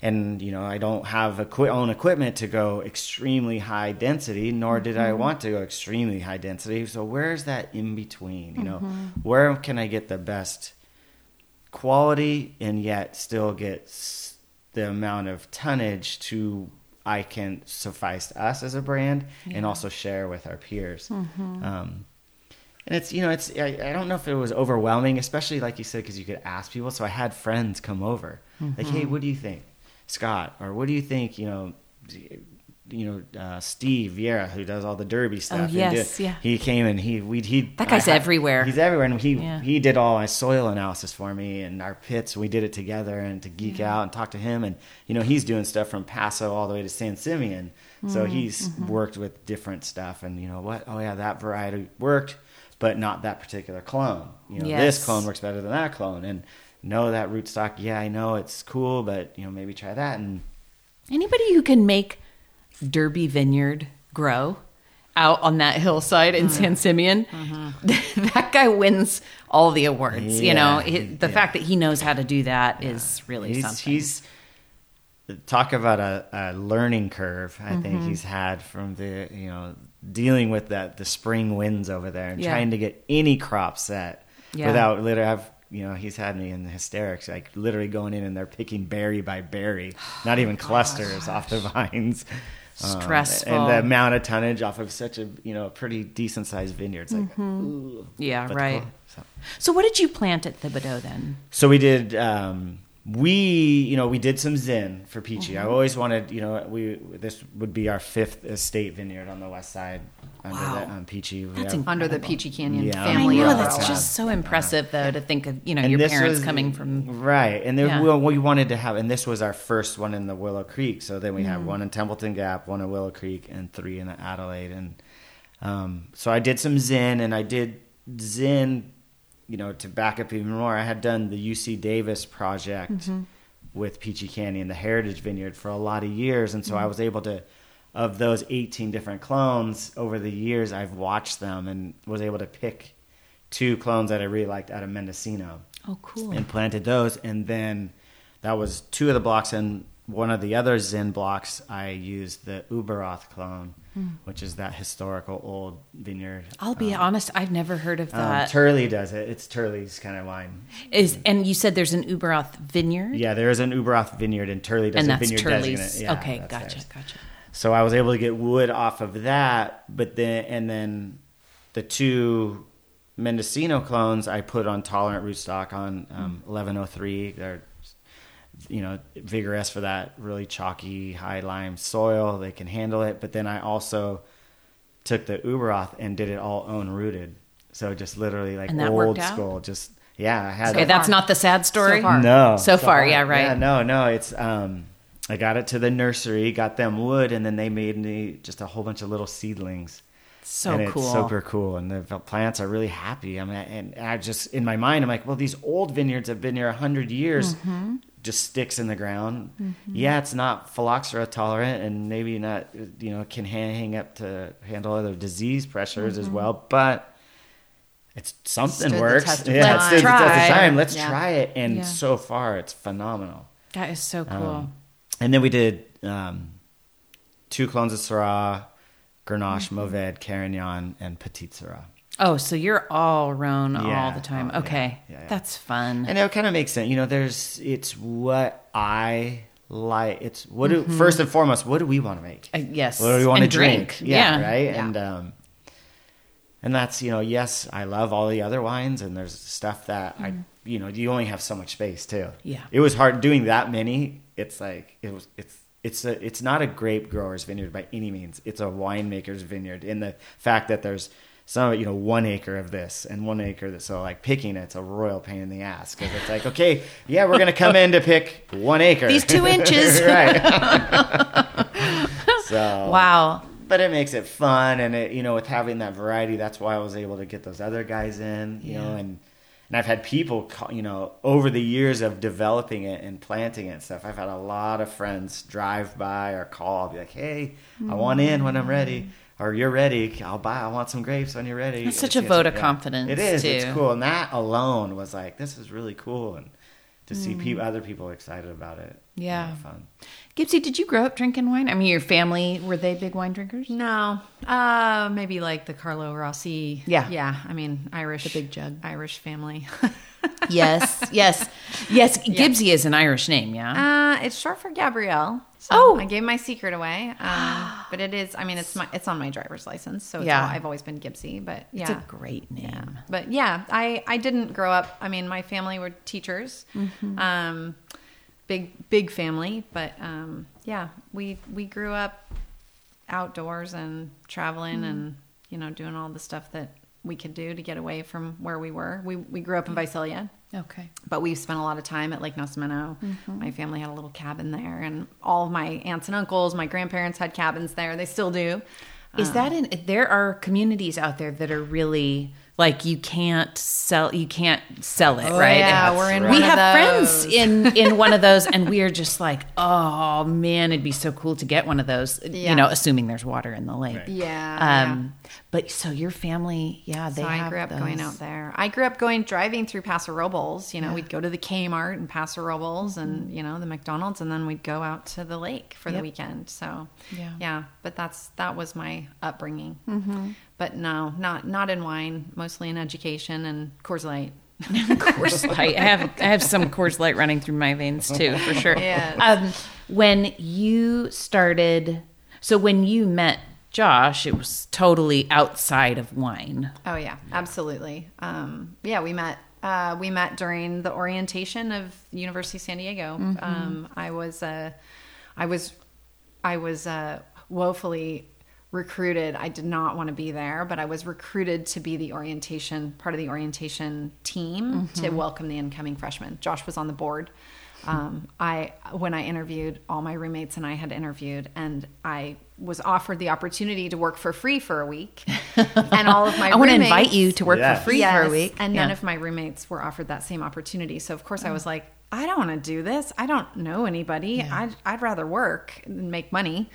and you know I don't have equi- own equipment to go extremely high density, nor did I mm-hmm. want to go extremely high density. So where's that in between? You know, mm-hmm. where can I get the best quality and yet still get s- the amount of tonnage to I can suffice us as a brand and also share with our peers. Mm-hmm. Um, and it's you know it's I, I don't know if it was overwhelming, especially like you said because you could ask people. So I had friends come over, like, hey, what do you think, Scott, or what do you think? You know, you know uh, Steve Vieira who does all the Derby stuff. Oh, yes, did- yeah. He came and he we he That guy's I everywhere. He's everywhere, and he Yeah. he did all my soil analysis for me and our pits. We did it together and to geek out and talk to him. And you know he's doing stuff from Paso all the way to San Simeon, so Mm-hmm. he's worked with different stuff. And you know what? Oh yeah, that variety worked, but not that particular clone. You know Yes. this clone works better than that clone. And know that rootstock. Yeah, I know it's cool, but you know maybe try that and. Anybody who can make Derby Vineyard grow out on that hillside in San Simeon, that guy wins all the awards. you know, Yeah. He- the Yeah. fact that he knows how to do that is really he's, something. He's talk about a, a learning curve. I Mm-hmm. think he's had from the you know dealing with that the spring winds over there and Yeah. trying to get any crop set Yeah. without literally. I've, you know, he's had me in hysterics, like literally going in and they're picking berry by berry, not even clusters off the vines. Um, Stressful. and the amount of tonnage off of such a you know pretty decent sized vineyard. It's like. Mm-hmm. yeah, But right. cool. So- So, what did you plant at Thibodeau then? so we did. Um, we you know we did some Zin for Peachy. Mm-hmm. I always wanted you know we this would be our fifth estate vineyard on the west side under Wow. the um, Peachy. That's have- Under the Peachy Canyon Yeah. I family. know that's umbrella. just so impressive, though, to think of you know and your parents was- coming from. right, and then Yeah. we, we wanted to have, and this was our first one in the Willow Creek. So then we Mm. had one in Templeton Gap, one in Willow Creek, and three in Adelaida. And um, so I did some Zin, and I did Zin. You know, to back up even more, I had done the UC Davis project Mm-hmm. with Peachy Canyon, the Heritage Vineyard, for a lot of years, and so Mm. I was able to. Of those 18 different clones over the years, I've watched them and was able to pick two clones that I really liked out of Mendocino Oh, cool. and planted those. And then that was two of the blocks. And one of the other Zin blocks, I used the Ueberroth clone, which is that historical old vineyard. Hmm. I'll be honest, I've never heard of that. Um, that. Turley does it. It's Turley's kind of wine. Is and you said there's an Ueberroth vineyard, Yeah, there is an Ueberroth vineyard, and Turley does and a that's vineyard Turley's. designate. Yeah, okay, gotcha, theirs. gotcha. So I was able to get wood off of that, but then and then the two Mendocino clones I put on tolerant rootstock on um, 1103. They're you know vigorous for that really chalky high lime soil. They can handle it. But then I also took the Ueberroth and did it all own rooted. So just literally like And that old worked out? school. Just yeah, I had Okay, that- that's not the sad story. So far. no. So far, yeah, right. Yeah, no, no. It's um I got it to the nursery, got them wood, and then they made me just a whole bunch of little seedlings. So and cool. It's super cool, and the plants are really happy. I mean, and I just in my mind, I'm like, well, these old vineyards have been here a hundred years, Mm-hmm. Just sticks in the ground. Yeah, it's not phylloxera tolerant, and maybe not, you know, can hang, hang up to handle other disease pressures Mm-hmm. as well, but. It's something Stood the works. test of yeah, it time. the test of time. Let's Yeah. try it, and Yeah. so far, it's phenomenal. that is so cool. Um, and then we did um, two clones of Syrah, Grenache, Mm-hmm. Mourvèdre, Carignan, and Petite Sirah. Oh, so you're all Rhone all the time. Oh, okay, Yeah, yeah. that's fun. And it kind of makes sense. You know, there's it's what I like. It's what do first and foremost, what do we want to make? Uh, yes, What do we want and to drink? Yeah, right. Yeah. And um, and that's you know yes I love all the other wines and there's stuff that I you know you only have so much space too. Yeah. it was hard doing that many. It's like it was it's. It's a, it's not a grape grower's vineyard by any means. It's a winemaker's vineyard in the fact that there's some you know one acre of this and one acre that so like picking it's a royal pain in the ass because it's like okay yeah we're gonna come in to pick one acre These two inches. right so Wow. but it makes it fun and it you know with having that variety that's why i was able to get those other guys in you know and and i've had people call, you know over the years of developing it and planting it and stuff i've had a lot of friends drive by or call I'll be like hey i want in when i'm ready or you're ready i'll buy i want some grapes when you're ready That's such It's- a vote of confidence, it is it's cool and that alone was like this is really cool and to see Mm. people other people excited about it Yeah. a fun Gibsy, did you grow up drinking wine? I mean, your family were they big wine drinkers? No, uh, maybe like the Carlo Rossi. Yeah. yeah. I mean, Irish, The big jug. Irish family. Yes, yes, yes. Gibsy is an Irish name, yeah. uh, it's short for Gabrielle. So Oh. I gave my secret away. Um, but it is. I mean, it's my it's on my driver's license, so it's Yeah. all, I've always been Gibbsy. But yeah, It's a great name. Yeah. But yeah, I I didn't grow up. I mean, my family were teachers. Mm-hmm. Um, big big family, but um, yeah, we we grew up outdoors and traveling Mm-hmm. and you know doing all the stuff that we could do to get away from where we were. We we grew up in Visalia. Okay. But we spent a lot of time at Lake Nacimiento. Mm-hmm. My family had a little cabin there, and all of my aunts and uncles, my grandparents had cabins there. They still do. Is that in? There are communities out there that are really like you can't sell. You can't sell it, right? Oh, yeah, And we're in right. We have friends in in one of those, and we are just like, oh man, it'd be so cool to get one of those. Yeah. You know, assuming there's water in the lake. Right. Yeah, Um, but so your family, yeah, they So have I grew up going out there. I grew up going driving through Paso Robles. You know, we'd go to the Kmart and Paso Robles and you know the McDonald's, and then we'd go out to the lake for Yep. the weekend. So Yeah. yeah. But that's that was my upbringing. Mm-hmm. But no, not not in wine. Mostly in education and Coors Light. Coors Light. I have I have some Coors Light running through my veins too, for sure. Yes. Um, when you started, so when you met Josh, it was totally outside of wine. Oh yeah, absolutely. Um, yeah, we met. Uh, we met during the orientation of University of San Diego. Um, I was, uh, I was, I was uh, woefully recruited. I did not want to be there, but I was recruited to be the orientation part of the orientation team to welcome the incoming freshmen. Josh was on the board. Um, I when I interviewed, all my roommates and I had interviewed, and I was offered the opportunity to work for free for a week. and all of my I want to invite you to work Yes. for free for a week. And none Yeah. of my roommates were offered that same opportunity. So of course I was like, I don't want to do this. I don't know anybody. I'd, I'd rather work and make money.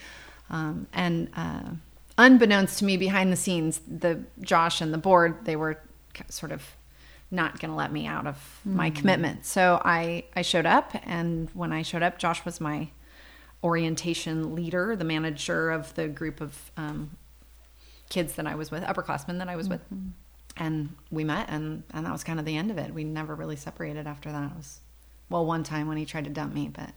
Um, and uh, unbeknownst to me, behind the scenes, the Josh and the board they were sort of not going to let me out of my commitment. So I I showed up, and when I showed up, Josh was my orientation leader, the manager of the group of um, kids that I was with, upperclassmen that I was with, and we met, and and that was kind of the end of it. We never really separated after that. It was well, one time when he tried to dump me, but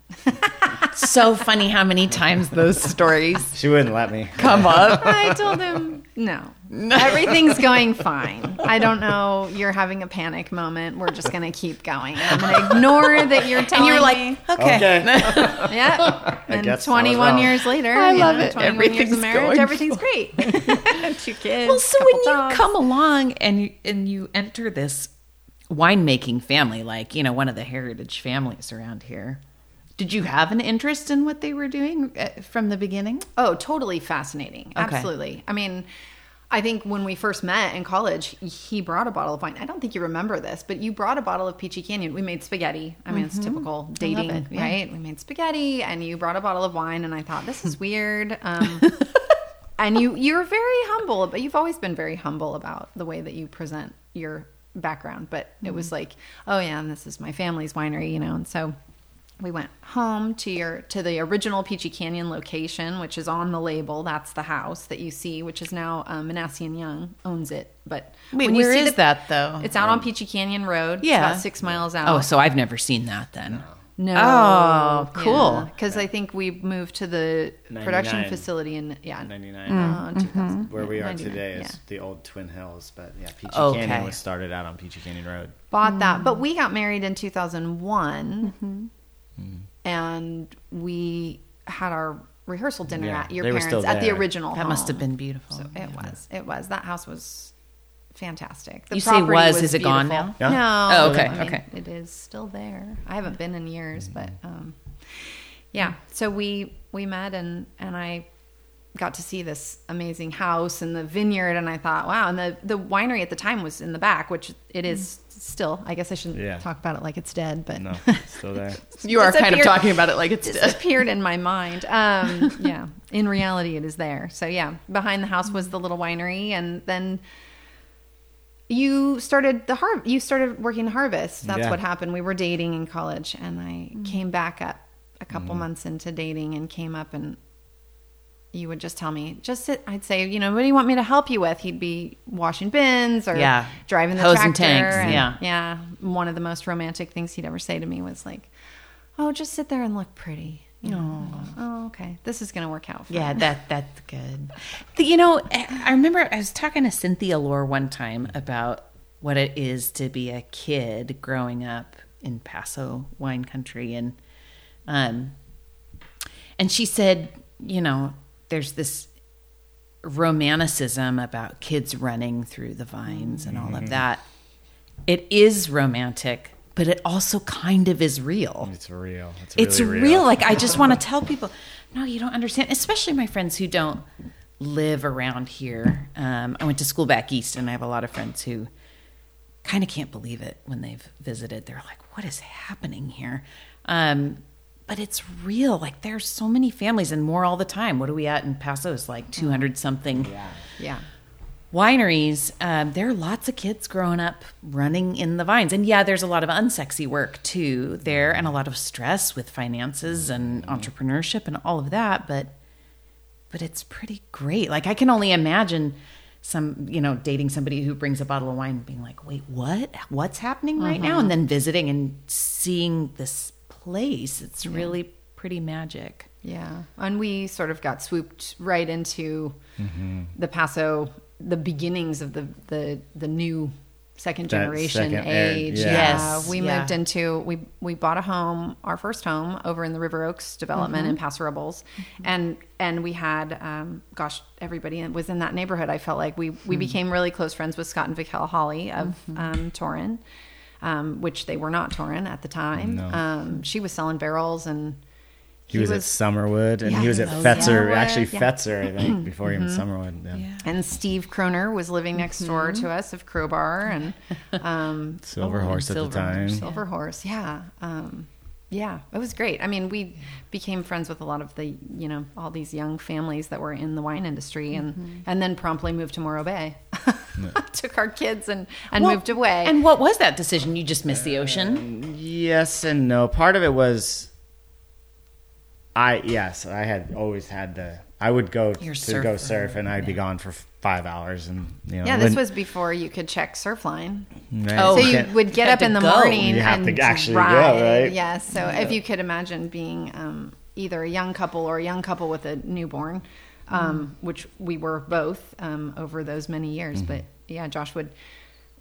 so funny how many times those stories she wouldn't let me come up. I told him no, everything's going fine. I don't know. You're having a panic moment. We're just gonna keep going. I'm gonna ignore that you're And telling you were like, me. okay. okay Yeah. And guess I was 21 wrong. years later, I you love know, it. 21 years Everything's of marriage, going everything's great. Two kids. Well, so couple when you dogs. come along and you, and you enter this winemaking family, like you know one of the heritage families around here, did you have an interest in what they were doing uh, from the beginning? Oh, totally fascinating. Okay. Absolutely. I mean, I think when we first met in college, he brought a bottle of wine. I don't think you remember this, but you brought a bottle of Peachy Canyon. We made spaghetti. I mean, it's typical dating, it, right? We made spaghetti, and you brought a bottle of wine, and I thought this is weird. Um, and you you're very humble, but you've always been very humble about the way that you present your background. But it was like, oh yeah, and this is my family's winery, you know, and so we went home to your to the original Peachy Canyon location, which is on the label. That's the house that you see, which is now um, Manasseh and Young owns it. But Wait, when you where see is the- that though? It's out on Peachy Canyon Road. Yeah. about six miles out. oh, so I've never seen that then. No. Oh, cool. Because I think we moved to the production facility in yeah, 99 uh, mm-hmm. 2000. Mm-hmm. where we are 99, today yeah. is the old twin hills but yeah peachy Okay. canyon was started out on peachy canyon road Bought that, but mm. we got married in 2001, mm-hmm. and we had our rehearsal dinner Yeah, at your they parents at the original. That must have been beautiful. So it was. It was. That house was fantastic. The You say property was, is it gone beautiful. now? No. Oh, okay, I mean, okay. It is still there. I haven't been in years, but um, yeah. So we we met and and I got to see this amazing house and the vineyard and I thought, wow. And the the winery at the time was in the back, which it is still. I guess I shouldn't Yeah. talk about it like it's dead, but no it's still there You are kind of talking about it like it's dead. disappeared in my mind. Um, yeah, in reality, it is there. So yeah, behind the house was the little winery, and then you started the har- You started working the harvest. That's Yeah. what happened. We were dating in college, and I mm. came back up a couple mm. months into dating, and came up and. You would just tell me, just sit. I'd say, you know, what do you want me to help you with? He'd be washing bins or Yeah. driving the Hose tractor. and tanks, and- yeah. yeah. One of the most romantic things he'd ever say to me was like, "Oh, just sit there and look pretty." You know. Oh, okay. This is gonna work out. Yeah, that that's good. The- you know, I I remember I was talking to Cynthia Lohr one time about what it is to be a kid growing up in Paso wine country, and um, and she said, you know, there's this romanticism about kids running through the vines and all of that. It is romantic, but it also kind of is real it's real it's, it's really real. Like I just want to tell people, no, you don't understand. Especially my friends who don't live around here. Um, I went to school back east, and I have a lot of friends who kind of can't believe it when they've visited. They're like, "What is happening here?" Um, but it's real. Like there's so many families, and more all the time. What are we at in Paso? It's like two hundred something Yeah. Yeah. Wineries, um, there are lots of kids growing up running in the vines. And yeah, there's a lot of unsexy work too there and a lot of stress with finances and entrepreneurship and all of that. But, but it's pretty great. Like I can only imagine some, you know, dating somebody who brings a bottle of wine and being like, wait, what, what's happening right now? And then visiting and seeing this place. It's really pretty magic. Yeah. And we sort of got swooped right into the Paso, the beginnings of the the the new second generation second era, age. yeah. Yes, we yeah. moved into we we bought a home, our first home over in the River Oaks development in Paso Robles, and and we had um, gosh everybody was in that neighborhood. I felt like we we became really close friends with Scott and Vikel Hawley of um, Torrin. Um, which they were not Torrin at the time. No. Um, she was selling barrels and he, was, at Summerwood and Yeah, he was at Fetzer yeah. actually Yeah. Fetzer I think before even Summerwood yeah. And Steve Kroener was living next door Mm-hmm. to us of Crowbar and um, Silver Oh, Horse at the time Horse, Silver Horse. Yeah. Um, yeah, it was great. I mean, we became friends with a lot of the, you know, all these young families that were in the wine industry and, Mm-hmm. and then promptly moved to Morro Bay. Took our kids and, and Well, moved away. And what was that decision? You just missed the ocean? Yes and no. Part of it was, I yes, I had always had the. I would go You're to go surf, and I'd be gone for five hours, and you know. yeah, this wouldn't- was before you could check Surfline. right, Oh, so you would get had up in the go. morning You have and to actually go, right? Yes. So if you could imagine being um, either a young couple or a young couple with a newborn, um, which we were both um, over those many years. Mm-hmm. But yeah, Josh would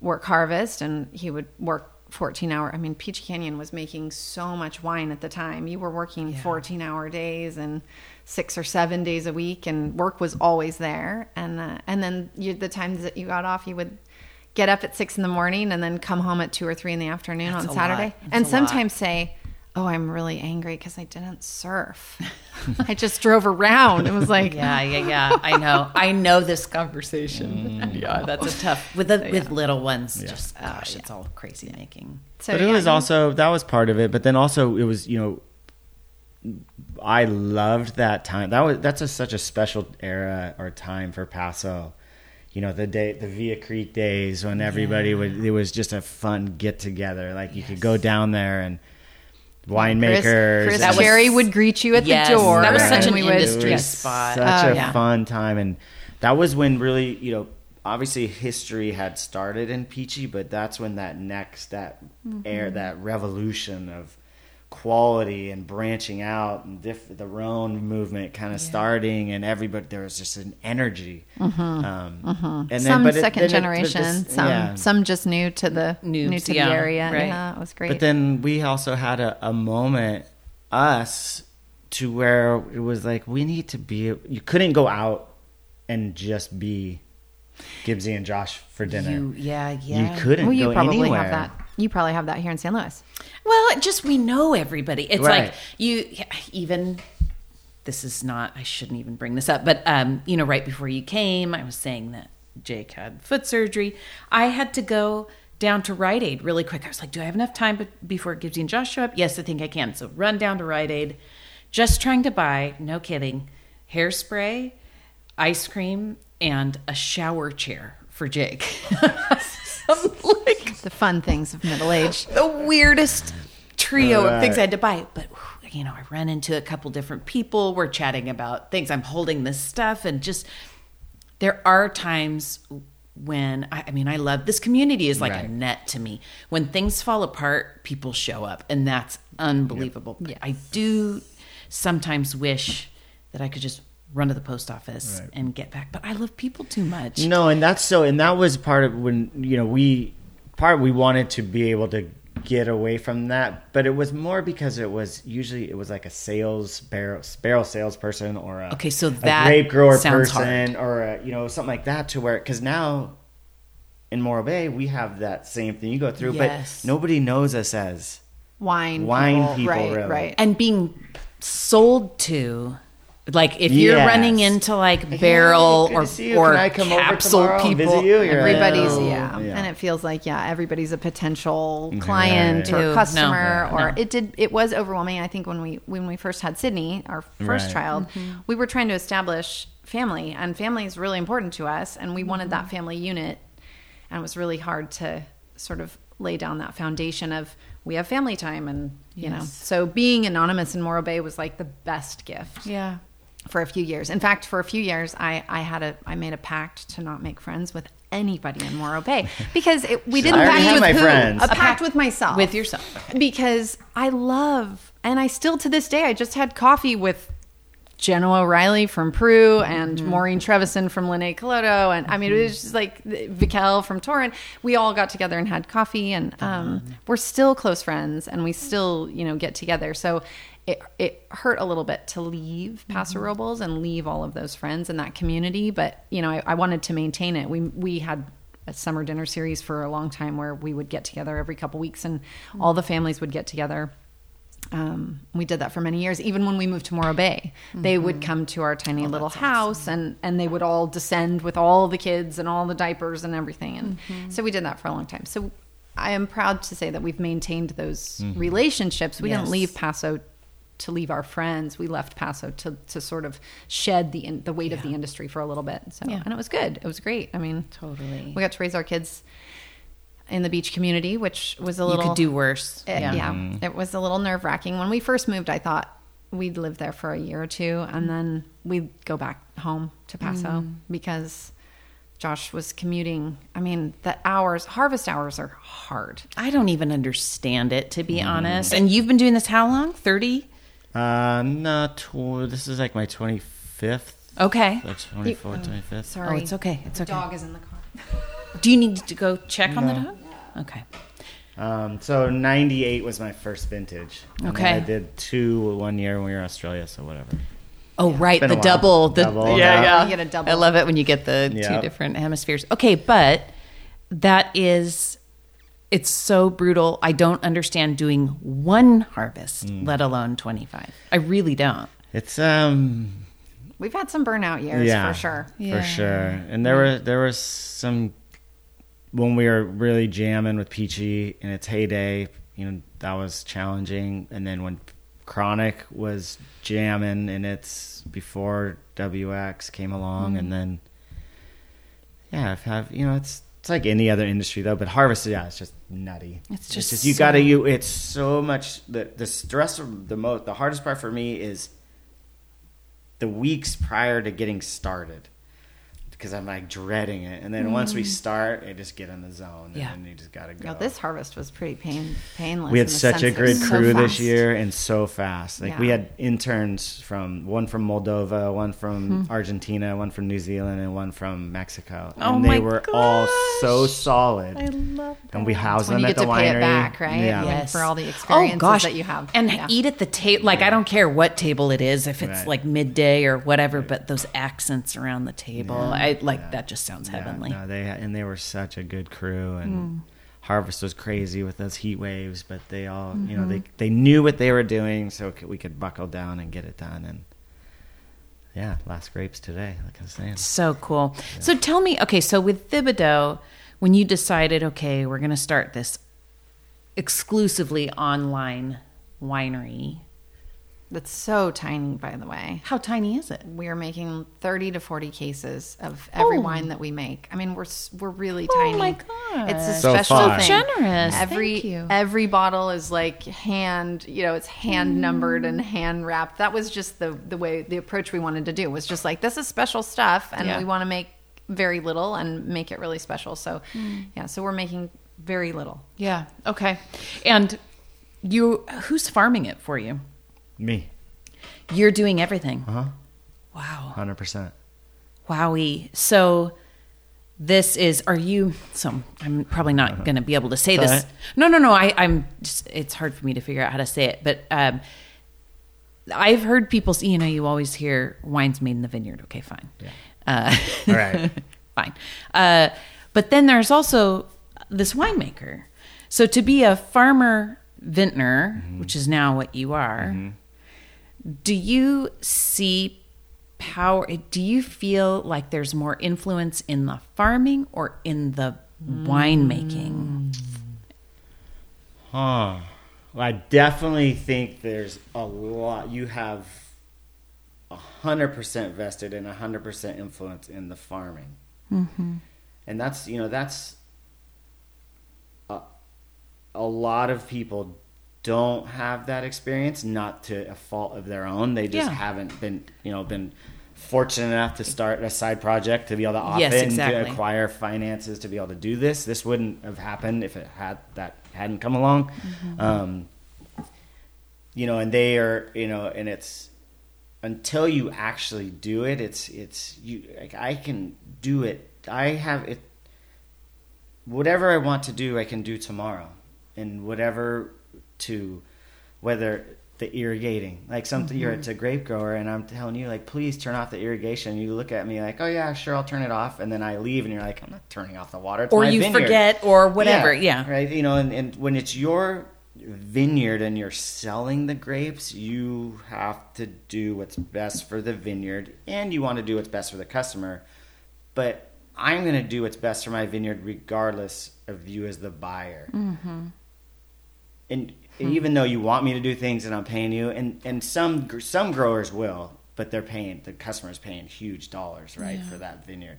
work harvest and he would work 14 hour. I mean, Peach Canyon was making so much wine at the time. You were working 14 hour days and six or seven days a week, and work was always there. And uh, and then you, the times that you got off, you would get up at six in the morning and then come home at two or three in the afternoon That's on Saturday, and a lot. sometimes say. Oh, I'm really angry because I didn't surf. I just drove around. It was like, Yeah, yeah, yeah. I know. I know this conversation. Mm, yeah, oh, that's a tough with the with little ones. Just oh, gosh, it's all crazy making. so but it yeah, was you- also that was part of it. But then also it was you know, I loved that time. That was that's a, such a special era or time for Paso. You know the day the Villa Creek days when everybody would it was just a fun get together. Like you could go down there and winemakers. Chris, Chris That was- Cherry would greet you at Yes, the door. that was such an we would- industry It spot. Such Oh, a yeah. fun time, and that was when really, you know, obviously history had started in Peachy, but that's when that next that Mm-hmm. air that revolution of quality and branching out and diff- the Rhone movement kind of starting and everybody there was just an energy. Mm-hmm. Um, and some but it- second it- but generation, this- some yeah. some just new to the Noobs, new to yeah, the area. right. Yeah, it was great. But then we also had a, a moment, us, to where it was like we need to be. You couldn't go out and just be Gibbsy and Josh for dinner. You, yeah, yeah. You couldn't well, you go probably anywhere. have that. You probably have that here in San Luis. Well, just we know everybody. It's Right. like you even this is not I shouldn't even bring this up, but um, you know, right before you came, I was saying that Jake had foot surgery. I had to go down to Rite Aid really quick. I was like, do I have enough time be- before Gibbsy and Josh show up? Yes, I think I can. So run down to Rite Aid, just trying to buy, no kidding, hairspray, ice cream, and a shower chair for Jake. I'm like, The fun things of middle age. the weirdest trio of things I had to buy. But you know, I ran into a couple different people. We're chatting about things. I'm holding this stuff, and just there are times when I, I mean, I love this community is like a net to me. When things fall apart, people show up, and that's unbelievable. But I do sometimes wish that I could just run to the post office Right. and get back. But I love people too much. No, and that's so, and that was part of when you know we part we wanted to be able to get away from that, but it was more because it was usually it was like a sales barrel barrel salesperson or a Okay, so that grape grower person or a, you know something like that to where because now in Morro Bay we have that same thing you go through, Yes. but nobody knows us as Wine, Wine people, right, really. right. and being sold to like if you're Yes. running into like barrel Hey, good or see you. or Can I come over capsule tomorrow and people visit you? You're like, everybody's "Oh." yeah. Yeah. and it feels like yeah everybody's a potential mm-hmm. client Right. or No, customer no. or it did it was overwhelming i think when we when we first had sydney our first Right. child mm-hmm. we were trying to establish family and family is really important to us and we wanted that mm-hmm. family unit and it was really hard to sort of lay down that foundation of we have family time and you know so being anonymous in morro bay was like the best gift yeah for a few years. In fact, for a few years, I, I had a I made a pact to not make friends with anybody in Morro Bay because it, we didn't I already pact have with my who? friends. A pact with myself, with yourself. because I love and I still to this day I just had coffee with Jenna O'Reilly from Prue and mm-hmm. Maureen Trevisan from Linne Calodo. And I mean, it was mm-hmm. just like Vikel from Torrin. We all got together and had coffee and um, mm-hmm. we're still close friends and we still, you know, get together. So it, it hurt a little bit to leave Paso mm-hmm. Robles and leave all of those friends in that community. But, you know, I, I wanted to maintain it. We, we had a summer dinner series for a long time where we would get together every couple weeks and mm-hmm. all the families would get together um, we did that for many years. Even when we moved to Morro Bay, they mm-hmm. would come to our tiny oh, little house and, and they would all descend with all the kids and all the diapers and everything. And so we did that for a long time. So I am proud to say that we've maintained those relationships. We Yes. didn't leave Paso to leave our friends. We left Paso to, to sort of shed the in, the weight of the industry for a little bit. So Yeah. and it was good. It was great. I mean, Totally. we got to raise our kids in the beach community, which was a little You little could do worse. it- yeah. Mm-hmm. it was a little nerve wracking. When we first moved, I thought we'd live there for a year or two and mm-hmm. then we'd go back home to Paso mm-hmm. because Josh was commuting. I mean, the hours, harvest hours are hard. I don't even understand it to Mm. be honest. And you've been doing this how long? 30? Uh, no, tw- this is like my 25th. Okay. Like 24th, 25th. Sorry. Oh, it's okay. It's The okay. dog is in the car. Do you need to go check on the No. dog? Okay. Um, so 98 was my first vintage. And then Okay. I did two one year when we were in Australia, so whatever. Oh, right. been The a while. double. The, Double, yeah, yeah. yeah. You get a double. I love it when you get the two different hemispheres. Okay, but that is, it's so brutal. I don't understand doing one harvest, Mm. let alone 25. I really don't. It's um We've had some burnout years yeah, for sure. Yeah. for sure. And there were there was some when we were really jamming with Peachy in its heyday. You know that was challenging. And then when Chronic was jamming and it's before WX came along, Mm-hmm. and then yeah, I've have you know it's. It's like any other industry though, but harvest, yeah, it's just nutty. It's just you so- gotta you. It's so much. The the stress, of the most, the hardest part for me is the weeks prior to getting started because I'm like dreading it. And then once we start, I just get in the zone. Yeah. And then you just got to go. No, this harvest was pretty pain painless. we had such a great that it good was so crew this year and so fast. Like we had interns from one from Moldova, one from Hmm. Argentina, one from New Zealand, and one from Mexico. And Oh they my were all so solid. I love and we housed them you at get the to pay winery. it back, right? Yeah. Like, Yes. for all the experiences oh, gosh. that you have. And Yeah. eat at the table. Like, I don't care what table it is, if it's Right. like midday or whatever, but those accents around the table, I like Yeah. that just sounds Yeah, heavenly. no, they and they were such a good crew, and Hmm. Harvest was crazy with those heat waves, but they all, you know, they Mm-hmm. they knew what they were doing, so we could buckle down and get it done. And yeah, last grapes today, like I was saying. So cool. So tell me, okay, so with Thibodeau, when you decided, okay, we're going to start this exclusively online winery, That's so tiny, by the way. how tiny is it? We are making 30 to 40 cases of every Oh. wine that we make. I mean, we're we're really Oh tiny. Oh my God. It's a So special fun. thing. Generous. Every Thank you. every bottle is like hand, you know, it's hand numbered and hand wrapped. That was just the the way the approach we wanted to do was just like this is special stuff and Yeah. we want to make very little and make it really special. So, Hmm. yeah, so we're making very little. Yeah. Okay. And you, who's farming it for you? Me, You're doing everything. uh huh, Wow. hundred percent. Wowie. So this is are you so I'm probably not gonna be able to say this. No, no, no. I, I'm just it's hard for me to figure out how to say it. But um I've heard people say, you know, you always hear wines made in the vineyard. Okay, fine. Yeah. Uh, All right. fine. Uh, but then there's also this winemaker. So to be a farmer vintner, which is now what you are, do you see power? Do you feel like there's more influence in the farming or in the winemaking? Huh. Well, I definitely think there's a lot. You have a hundred percent vested and a hundred percent influence in the farming, mm-hmm. and that's you know that's a, a lot of people don't have that experience. Not to a fault of their own, they just Yeah. haven't been you know been fortunate enough to start a side project to be able to off Yes, it and exactly. to acquire finances to be able to do this. This wouldn't have happened if it had that hadn't come along. Um, you know, and they are, you know, and it's until you actually do it, it's it's you. Like I can do it. I have it. Whatever I want to do, I can do tomorrow, and whatever to whether the irrigating like something you're it's a grape grower and i'm telling you like please turn off the irrigation you look at me like oh yeah sure i'll turn it off and then i leave and you're like i'm not turning off the water it's Or you vineyard." forget or whatever. Yeah. right you know and, and when it's your vineyard and you're selling the grapes you have to do what's best for the vineyard and you want to do what's best for the customer but i'm going to do what's best for my vineyard regardless of you as the buyer mm-hmm. and even though you want me to do things and I'm paying you, and and some some growers will, but they're paying the customer's paying huge dollars, right, for that vineyard.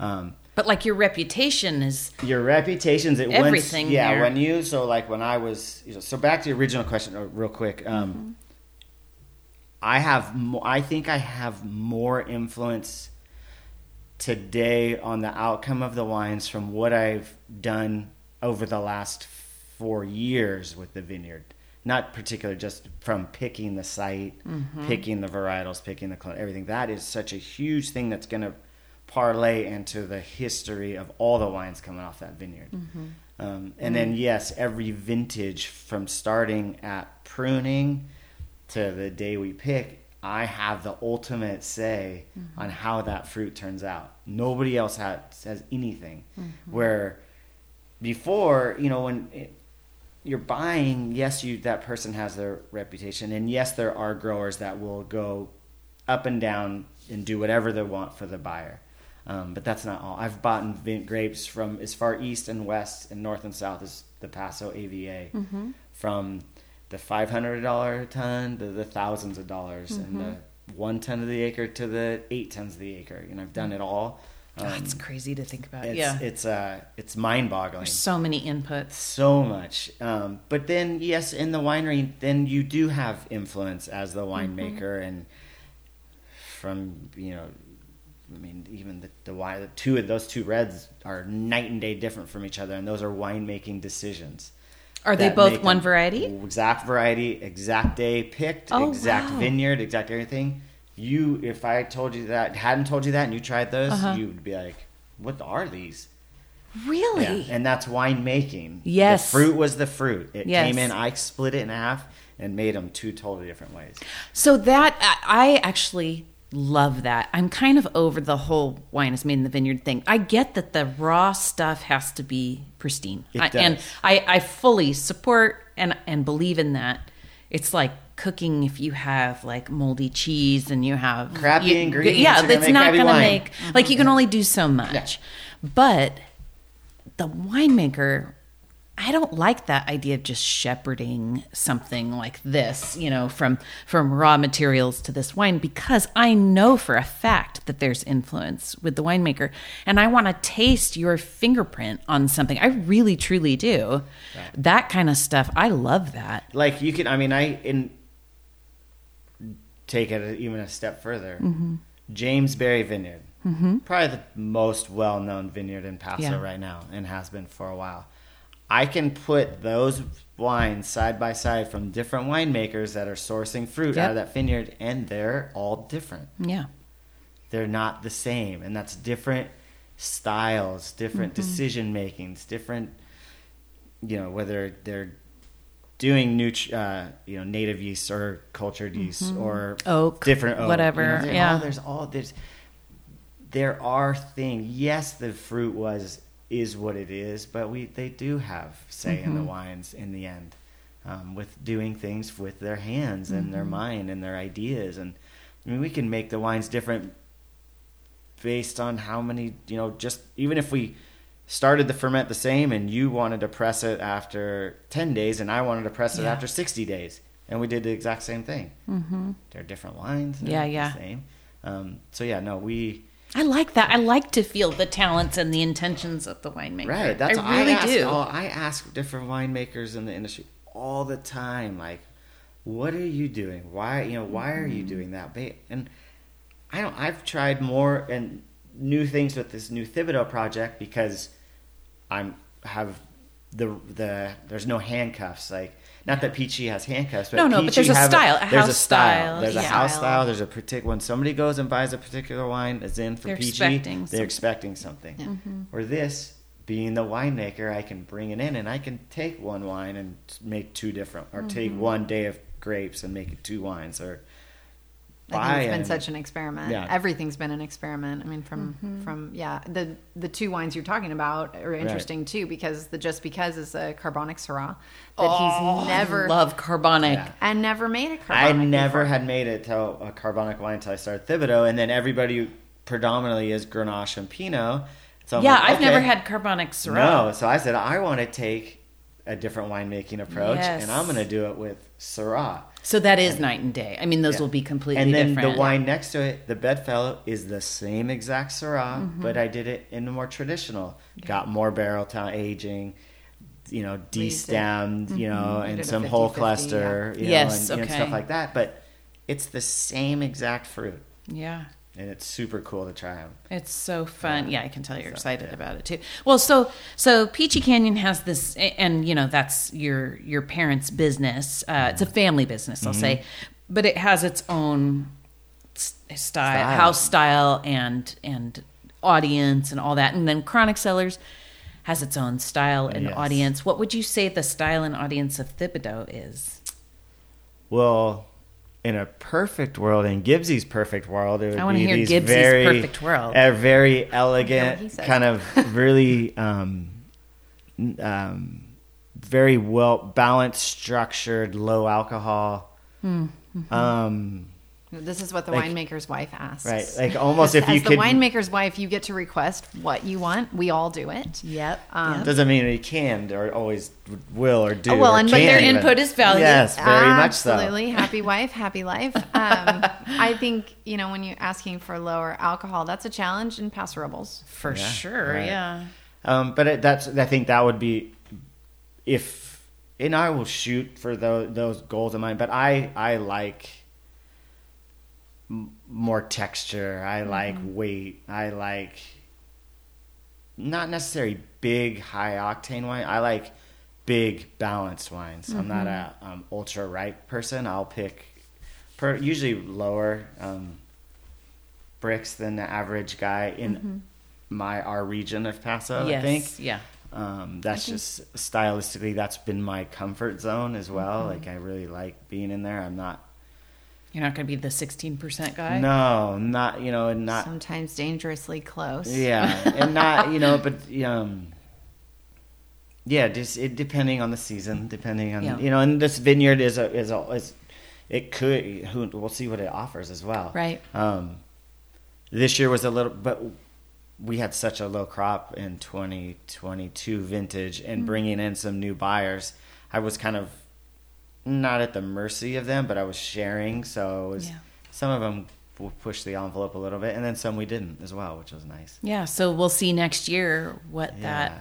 Um, But like your reputation is your reputation's it Everything Once, yeah, there. when you so like when I was you know, so back to the original question uh, real quick. Um, I have mo- I think I have more influence today on the outcome of the wines from what I've done over the last four years with the vineyard. Not particularly just from picking the site, mm-hmm. picking the varietals, picking the clone, everything. That is such a huge thing that's going to parlay into the history of all the wines coming off that vineyard. Mm-hmm. Um, and then, mm-hmm. yes, every vintage from starting at pruning to the day we pick, I have the ultimate say on how that fruit turns out. Nobody else has, has anything. Where before, you know, when it, you're buying, yes, you that person has their reputation, and yes, there are growers that will go up and down and do whatever they want for the buyer. Um, but that's not all. I've bought grapes from as far east and west and north and south as the Paso AVA, mm-hmm. from the five hundred dollar ton to the thousands of dollars, and mm-hmm. the one ton of the acre to the eight tons of the acre. You know, I've done mm. it all. Um, that's crazy to think about. it's, yeah. it's uh, it's mind boggling so many inputs. so much. Um, but then, yes, in the winery, then you do have influence as the winemaker, and from you know I mean, even the, the wine, two of those two reds are night and day different from each other, and those are winemaking decisions. Are they both one variety? Exact variety, exact day picked, Oh, exact wow. vineyard, exact everything. You, if I told you that, hadn't told you that, and you tried those, Uh-huh. you would be like, "What are these?" Really? Yeah, and that's winemaking. Yes. the fruit was the fruit. It Yes. came in. I split it in half and made them two totally different ways. So that I actually love that. I'm kind of over the whole wine is made in the vineyard thing. I get that the raw stuff has to be pristine, It I, and. I, I fully support and and believe in that. It's like cooking if you have like moldy cheese and you have Crappy you- ingredients Yeah, are gonna it's make not going to make like you mm-hmm. can only do so much. But the winemaker I don't like that idea of just shepherding something like this, you know, from from raw materials to this wine because I know for a fact that there's influence with the winemaker and I want to taste your fingerprint on something. I really truly do. That kind of stuff, I love that. Like you can, I mean, I in take it even a step further. Mm-hmm. James Berry Vineyard, probably the most well-known vineyard in Paso Yeah. right now, and has been for a while. I can put those wines side by side from different winemakers that are sourcing fruit Yep. out of that vineyard, and they're all different. Yeah. they're not the same and that's different styles different Mm-hmm. decision makings different you know whether they're doing new uh, you know native yeast or cultured yeast or Mm-hmm. Oak, different oak, whatever, you know, they're yeah. all- there's all there's there are things yes the fruit was is what it is but we they do have say in the Mm-hmm. wines in the end um, with doing things with their hands and Mm-hmm. their mind and their ideas and I mean we can make the wines different based on how many you know just even if we started the ferment the same and you wanted to press it after 10 days and i wanted to press it Yeah. after 60 days and we did the exact same thing mm-hmm. they're different wines they're Yeah, yeah. the same um, so yeah no we I like that. I like to feel the talents and the intentions of the winemaker. right that's I really ask, do. i ask different winemakers in the industry all the time like what are you doing why you know why are Mm-hmm. you doing that and i don't i've tried more and new things with this new thibodeau project because i'm have the the there's no handcuffs like not that peachy has handcuffs but No, no, but there's a style, a there's a style, style, there's a house Style. there's a particular when somebody goes and buys a particular wine as in for They're peachy expecting they're something. expecting something Mm-hmm. or this being the winemaker i can bring it in and i can take one wine and make two different or take Mm-hmm. one day of grapes and make it two wines or I think buy it's been such an experiment. Yeah. Everything's been an experiment. I mean, from Mm-hmm. from yeah, the the two wines you're talking about are interesting too because the just because is a carbonic Syrah that he's never Oh, love carbonic. Yeah. and never made a carbonic. I never before. had made it till a carbonic wine until I started Thibodeau, and then everybody predominantly is Grenache and Pinot. So I'm Yeah, like, I've never had carbonic Syrah. No, so I said I want to take a different winemaking approach, Yes. and I'm going to do it with Syrah. So that is night and day. I mean, those Yeah. will be completely different. And then different. the wine next to it, the Bedfellow, is the same exact Syrah, Mm-hmm. but I did it in a more traditional. Got more barrel time aging, you know, destemmed, you know, You and some whole 50-50, cluster, you Mm-hmm. Yes, know, and, and okay. stuff like that. But it's the same exact fruit, Yeah. And it's super cool to try them. It's so fun. Yeah, I can tell you're So, excited yeah. about it too. Well, so so Peachy Canyon has this, and you know that's your your parents' business. Uh, it's a family business, I'll say, but it has its own style, Style. house style, and and audience and all that. And then Chronic Cellars has its own style and Yes. audience. What would you say the style and audience of Thibodeau is? Well, in a perfect world, in Gibbsy's perfect world, it would I wanna be hear these Gibbsy's very, perfect world. A very elegant, kind of really, um, um, very well balanced, structured, low alcohol. Hmm, Um, This is what the Like- winemaker's wife asks. right, like almost As, if you as could. the winemaker's wife, you get to request what you want. We all do it. Yep. Um, doesn't mean we can or always will or do. Oh, well, or and- but their can even. input is valued. Yes, very much so. Absolutely. Happy wife, happy life. Um, I think, you know, when you're asking for lower alcohol, that's a challenge in Paso Robles. For Yeah, sure, right. yeah. Um, but it, that's I think that would be if and I will shoot for those those goals in mind. But I I like m- more texture. I like weight. I like not necessarily big high octane wine. I like big balanced wines. I'm not a um, ultra ripe person. I'll pick per, usually lower um, Brix than the average guy in my our region of Paso. yes. I think. Yeah. Um, that's just stylistically that's been my comfort zone as well. Like I really like being in there. I'm not You're not going to be the 16% guy? no, not you know, and not Sometimes dangerously close. yeah, and not you know, but um, yeah, just it depending on the season, depending on Yeah. you know, and this vineyard is a is a is it could who we'll see what it offers as well. Right. Um, this year was a little, but we had such a low crop in 2022 vintage, Mm-hmm. and bringing in some new buyers, I was kind of not at the mercy of them, but I was sharing, so it was Yeah. some of them pushed the envelope a little bit, and then some we didn't as well, which was nice. Yeah, so we'll see next year what that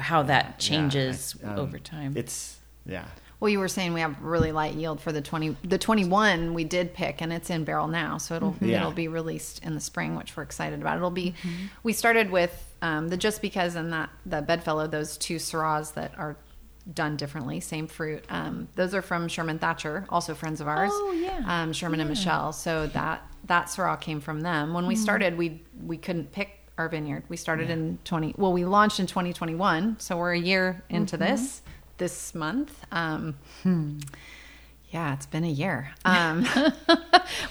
how that changes Yeah, I- um, over time. It's yeah, Well, you were saying we have really light yield for the twenty. The twenty-one we did pick, and it's in barrel now, so it'll Yeah. it'll be released in the spring, which we're excited about. It'll be. We started with um, the just because and that the bedfellow, those two syrahs that are done differently, same fruit. Um, those are from Sherman Thacher, also friends of ours. Oh, yeah. um, Sherman and Michelle. So that that syrah came from them. When we started, we we couldn't pick our vineyard. We started in twenty. Well, we launched in twenty twenty one, so we're a year into this this month. Um, Yeah, it's been a year. Um,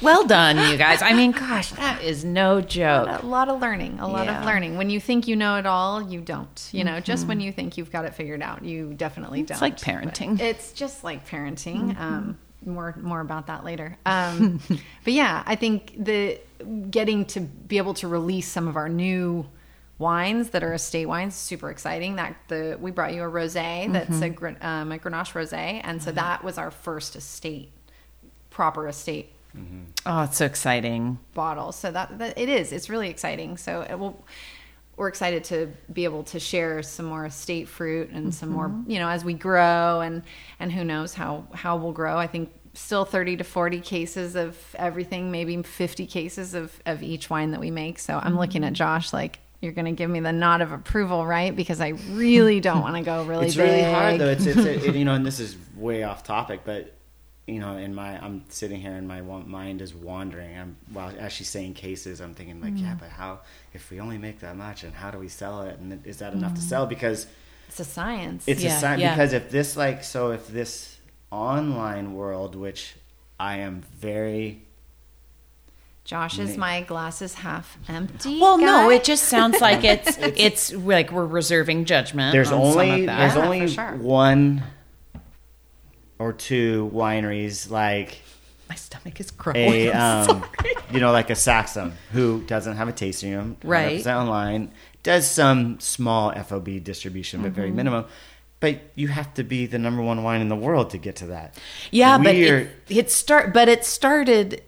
well done, you guys. I mean, gosh, that is no joke. a lot of learning. A lot Yeah. of learning. When you think you know it all, you don't. You know, just when you think you've got it figured out, you definitely don't. It's like But parenting. It's just like parenting. Um, more more about that later. Um, but yeah, I think the getting to be able to release some of our new wines that are estate wines super exciting that the we brought you a rosé that's a, mm-hmm. Gren- um, a grenache rosé and so mm-hmm. that was our first estate proper estate mm-hmm. Oh, it's so exciting. bottle. So that, that it is. It's really exciting. So uh, it will. We're excited to be able to share some more estate fruit and some more, you know, as we grow and and who knows how how we'll grow. I think still 30 to 40 cases of everything, maybe 50 cases of of each wine that we make. So I'm looking at Josh like you're going to give me the nod of approval, right? Because I really don't want to go really it's big. really hard though. It's, it's it, you know, and this is way off topic, but you know, in my I'm sitting here and my mind is wandering. I'm while as she's saying cases, I'm thinking like, yeah, mm. but how if we only make that much, and how do we sell it, and is that enough to mm. sell? Because It's a science. it's Yeah, a science yeah. Because if this like so, if this online world, which I am very Josh is my glasses half empty. Well, no, it just sounds like it's it's like we're reserving judgment. there's on some only of that. there's Yeah, only sure. one or two wineries like my stomach is growing. a I'm um, sorry. you know like a Saxum who doesn't have a tasting room, Right. online, does some small FOB distribution, but Mm-hmm. very minimum. But you have to be the number one wine in the world to get to that. Yeah, but We're- it, it start. But it started.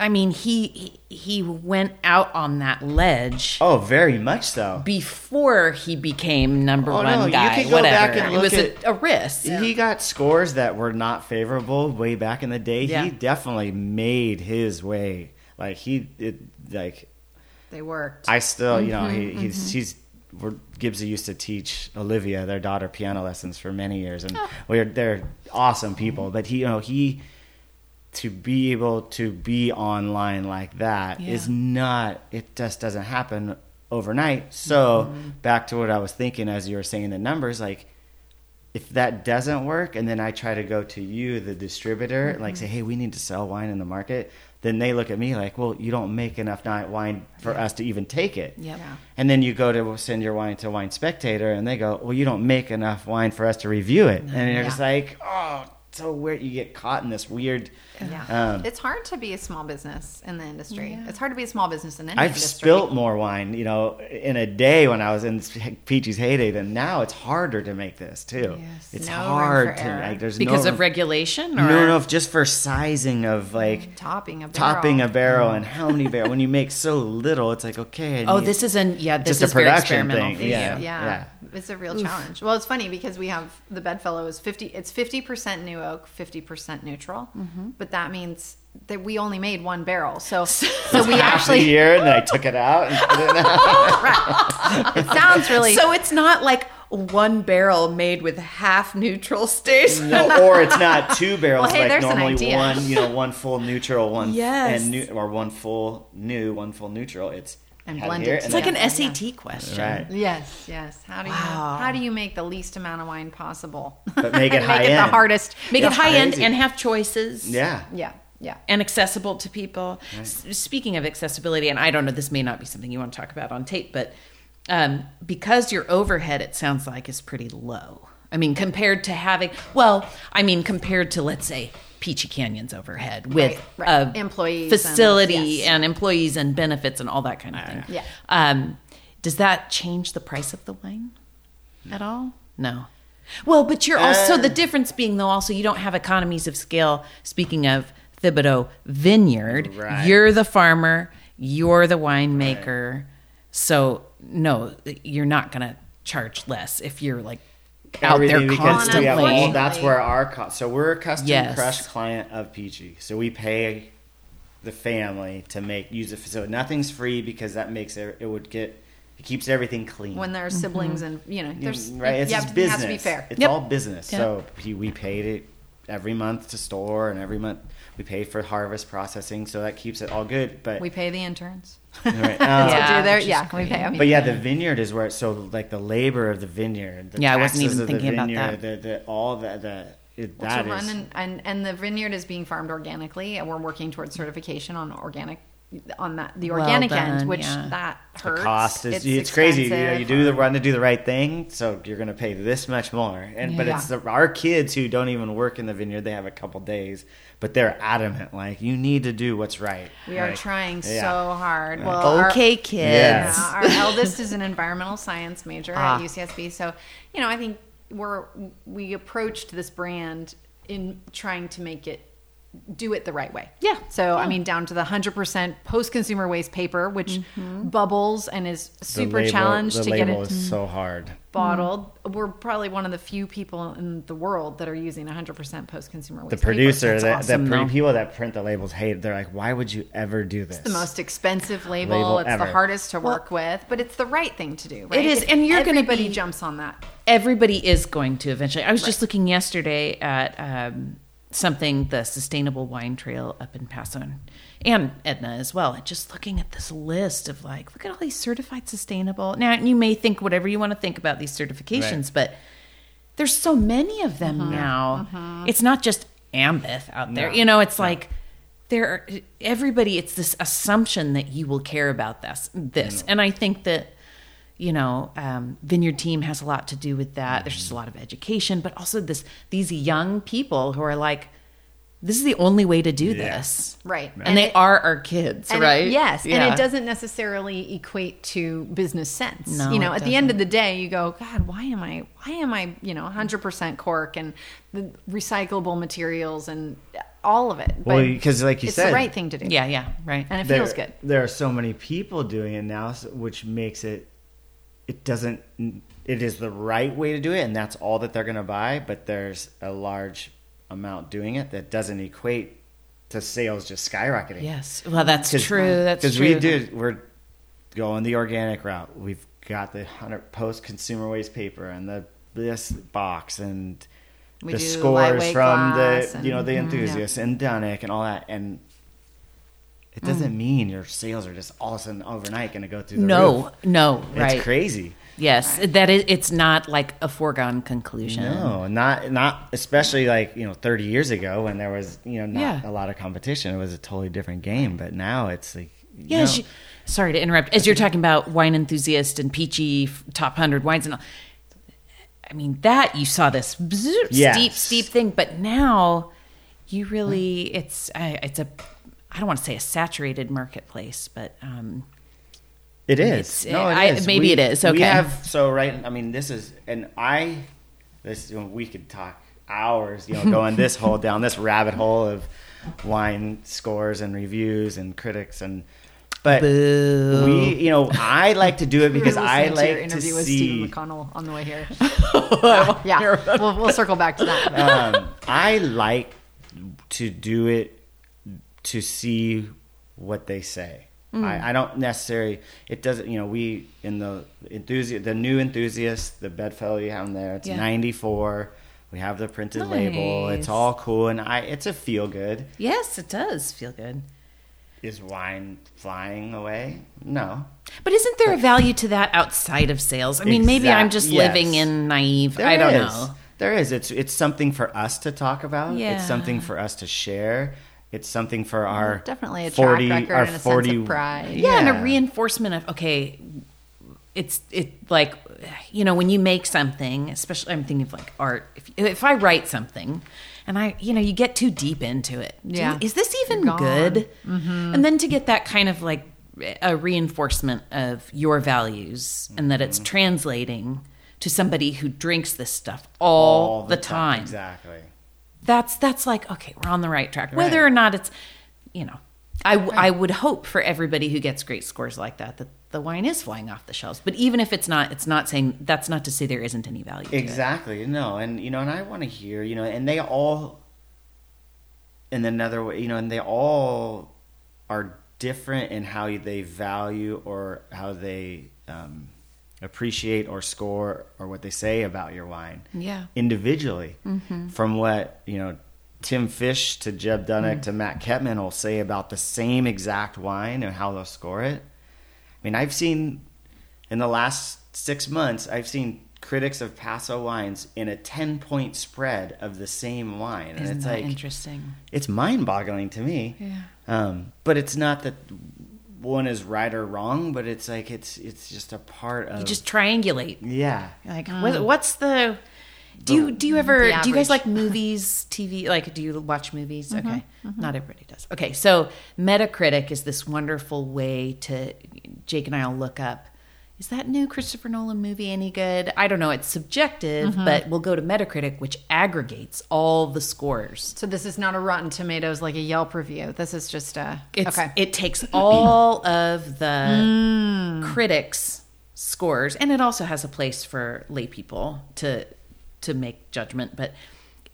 I mean, he he- went out on that ledge oh, very much so. before he became number Oh, one no, you guy. go whatever. back and it was at- a, a risk. He got scores that were not favorable way back in the day. Yeah. He definitely made his way. Like he, it, like they worked. I still, you know, Mm-hmm, he, he's he's. We're, Gibbsy used to teach Olivia, their daughter, piano lessons for many years, and Oh. we're they're awesome people. But he, you know, he to be able to be online like that is Yeah. not. It just doesn't happen overnight. So Mm-hmm. back to what I was thinking as you were saying the numbers, like if that doesn't work and then I try to go to you, the distributor, like Mm-hmm. say, hey, we need to sell wine in the market, then they look at me like, well, you don't make enough ni- wine for us to even take it. Yep. Yeah. And then you go to send your wine to Wine Spectator and they go, well, you don't make enough wine for us to review it. And you're just like, oh, so weird. You get caught in this weird. Yeah. Um, it's hard to be a small business in the industry. Yeah. It's hard to be a small business in any industry. I've industry. spilt more wine, you know, in a day when I was in Peachy's heyday than now. It's harder to make this too. Yes. It's No hard to error. like. There's because no, of regulation, or No, no, just for sizing of like topping a barrel. topping a barrel and how many barrel. When you make so little, it's like okay. I Oh, this isn't. Yeah, this Just a is very production experimental thing, for yeah. Yeah. Yeah. It's a real challenge. Well, it's funny because we have the bedfellow is 50 it's 50% new oak, 50% neutral. Mm-hmm. But that means that we only made one barrel. So so we actually year, and then I took it out and put it in. it sounds really So it's not like one barrel made with half neutral stays. No, or it's not two barrels Well, hey, like normally one, you know, one full neutral, one Yes. and new, or one full new, one full neutral. It's And had blended here, together. It's like an Yeah. SAT question. right, Yes, yes. How do you Wow. how do you make the least amount of wine possible? But make it And high make it the hardest. Make That's it high end crazy. and have choices. yeah, Yeah, yeah. and accessible to people. S- speaking of accessibility, and I don't know, this may not be something you want to talk about on tape, but um, because your overhead, it sounds like, is pretty low. I mean, compared to having, well, I mean, compared to, let's say, Peachy Canyon's overhead with Right, right. a Employees and- facility yes. and employees and benefits and all that kind of thing. Yeah. Um, does that change the price of the wine at all? No. Well, but you're also Uh, the difference being though also you don't have economies of scale. Speaking of Thibodeau Vineyard, Right. you're the farmer, you're the winemaker, so no, you're not going to charge less if you're like out there Everything because we all, constantly. that's where our cost. So we're a custom Yes. crush client of Peachy. So we pay the family to make use the facility. Nothing's free because that makes it. It would get. It keeps everything clean. When there are mm-hmm. siblings and you know, there's mm, right, it's you just business. It has to be fair. It's Yep. all business. Yep. So he, we paid it every month to store, and every month we pay for harvest processing. So that keeps it all good. But We pay the interns. right, um, Yeah, do their yeah, we pay. I mean, But yeah, the vineyard is where it's so like the labor of the vineyard. The Yeah, I wasn't even of the thinking about that. The, the, all the the it, Well, that to run is- and, and and the vineyard is being farmed organically, and we're working towards certification on organic on that the Well organic done, end, which yeah. that the cost is it's, crazy. You, know, you do the run to do the right thing, so you're going to pay this much more. And but it's the, our kids who don't even work in the vineyard. They have a couple days, but they're adamant like you need to do what's right. We are trying yeah. so hard. Well, our- Okay, kids. Yes. Yeah, our eldest is an environmental science major Ah. at UCSB. So, you know, I think we're we approached this brand in trying to make it do it the right way. Yeah. So, I mean, down to the 100% post-consumer waste paper, which Mm-hmm. bubbles and is The super label- challenged the to get label it is so hard. bottled. We're probably one of the few people in the world that are using 100% post-consumer waste The paper. producer, That's the, awesome, the pre- people that print the labels hate. They're like, why would you ever do this? It's the most expensive label. Label it's ever. the hardest to work with, but it's the right thing to do. Right? It is, If and you're gonna everybody be- jumps on that. everybody is going to eventually. I was just looking yesterday at um, something, the Sustainable Wine Trail up in Paso and, and Edna as well. And just looking at this list of like, look at all these certified sustainable. Now, you may think whatever you want to think about these certifications, Right. but there's so many of them uh-huh. now. Uh-huh. It's not just Ambyth out there. No. You know, it's like there are, everybody it's this assumption that you will care about this this and i think that you know um, vineyard team has a lot to do with that there's just a lot of education but also this these young people who are like this is the only way to do Yeah. this Right. and, they it- are our kids and it- right yes, and it doesn't necessarily equate to business sense. No, you know, it at the end of the day, you go, God, why am I? Why am I? You know, hundred percent cork and the recyclable materials and all of it. Well, because like you it's said, the right thing to do. yeah yeah right and it there, feels good. There are so many people doing it now, which makes it. It doesn't. It is the right way to do it, and that's all that they're going to buy. But there's a large amount doing it that doesn't equate to sales just skyrocketing. yes well that's true that's because true we did. We're going the organic route. We've got the hundred post consumer waste paper and the this box and We the scores from the you know the mhm, yeah. enthusiasts and Dunnuck and all that and. It Mm. doesn't mean your sales are just all of a sudden overnight going to go through the no roof. no It's right crazy. yes that is it's not like a foregone conclusion No, not not especially like you know thirty years ago when there was you know not Yeah. a lot of competition. It was a totally different game. But now it's like Yeah. no. you- sorry to interrupt. As you're talking about wine enthusiast and peachy top hundred wines and all, I mean that you saw this Yes. steep, steep thing, but now you really it's uh, it's a I don't want to say a saturated marketplace, but um, It's- No, it I- is. maybe We- it is. We Okay. have so right. I mean, this is and I. This you know, we could talk hours. You know, going this hole down this rabbit hole of wine scores and reviews and critics and. But Boo. we, you know, I like to do it because I listening to your like to interview with see. Stephen McConnell on the way here. yeah, we'll, we'll circle back to that. um, I like to do it to see what they say. Mm. I, I don't necessarily. It doesn't. You know, we in the enthusiast, the new enthusiast, the bedfellow you have in there. It's Yeah. ninety four. We have the printed label. It's all cool, and I. It's a feel good. Yes, it does feel good. Is wine flying away? No. But isn't there a value to that outside of sales? I mean, maybe I'm just yes. living in naive. There I don't is. know. There is. It's it's something for us to talk about. Yeah. It's something for us to share. It's something for our Definitely a track record our and a sense of pride. Yeah, and a reinforcement of okay, it's it like you know when you make something, especially I'm thinking of like art. If if I write something, and I you know you get too deep into it, Do you- Yeah. is this even You're gone. good? Mm-hmm. And then to get that kind of like a reinforcement of your values and that it's mm-hmm. translating to somebody who drinks this stuff all, the, time. Exactly. That's that's like okay we're on the right track whether Right. or not it's you know I, I would hope for everybody who gets great scores like that that the wine is flying off the shelves but even if it's not it's not saying that's not to say there isn't any value. Exactly. No, and you know, and I want to hear, you know, and they all, in another way, you know, and they all are different in how they value or how they um, appreciate or score or what they say about your wine. Yeah. Individually, from what you know. Tim Fish to Jeb Dunnuck to Matt Kettmann will say about the same exact wine and how they'll score it. I mean, I've seen in the last six months, I've seen critics of Paso wines in a 10 point spread of the same wine. And isn't it's that like, interesting it's mind boggling to me. Yeah. Um, but it's not that one is right or wrong, but it's like, it's, it's just a part of. you just triangulate. Yeah. like oh. what, what's the do you do you ever do you guys like movies tv like do you watch movies? Mm-hmm, okay. Mm-hmm. not everybody does. Okay so metacritic is this wonderful way to jake and i'll look up is that new christopher nolan movie any good i don't know it's subjective mm-hmm. but we'll go to metacritic which aggregates all the scores So this is not a Rotten Tomatoes like a Yelp review. This is just a it's, okay. It takes all of the mm. critics' scores, and it also has a place for lay people to to make judgment, but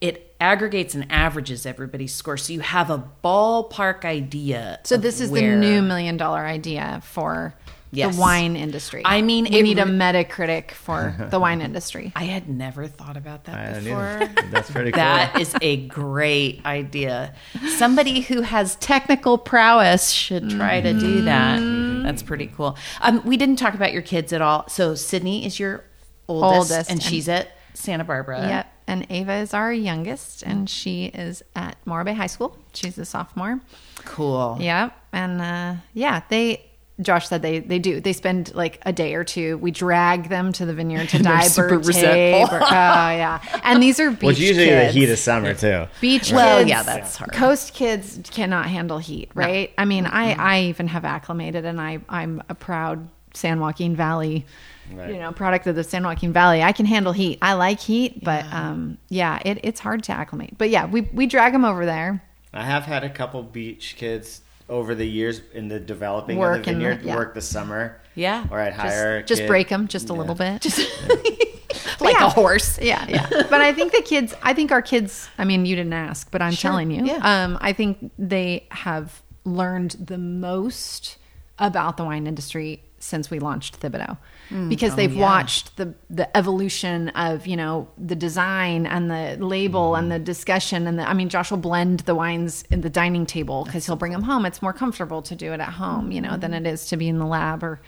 it aggregates and averages everybody's score, so you have a ballpark idea. so this is the new million dollar idea for Yes. the wine industry. I mean, we it need a Metacritic for the wine industry. I had never thought about that I before. either. That's pretty cool. That is a great idea. Somebody who has technical prowess should try to do that. That's pretty cool. Um, we didn't talk about your kids at all. So Sydney is your oldest, Oldest, and and- she's at Santa Barbara. Yep. And Ava is our youngest, and she is at Morro Bay High School. She's a sophomore. Cool. Yep. And uh, yeah, they. Josh said they they do. They spend like a day or two. We drag them to the vineyard to And they're dye super bird resentful. tape. or- oh yeah, and these are beach Well, it's usually kids. the heat of summer, too. Beach Well, kids, yeah, that's hard. Coast kids cannot handle heat, right? I mean, I I even have acclimated, and I I'm a proud San Joaquin Valley, Right. you know, product of the San Joaquin Valley. I can handle heat. I like heat, but um, yeah, it, it's hard to acclimate. But yeah, we we drag them over there. I have had a couple beach kids over the years in the developing Work of the in the- yeah. work the summer. Yeah. Or I'd hire a Just, just break them just a Yeah. little bit. Just Like Yeah. a horse. yeah, yeah. But I think the kids, I think our kids, I mean, you didn't ask, but I'm Sure, telling you, yeah. um, I think they have learned the most about the wine industry since we launched Thibodeau. Mm. Because oh, they've yeah. watched the the evolution of you know the design and the label and the mm. discussion and the I mean Josh will blend the wines in the dining table because he'll bring them home. It's more comfortable to do it at home, you know, than mm-hmm. it is to be in the lab or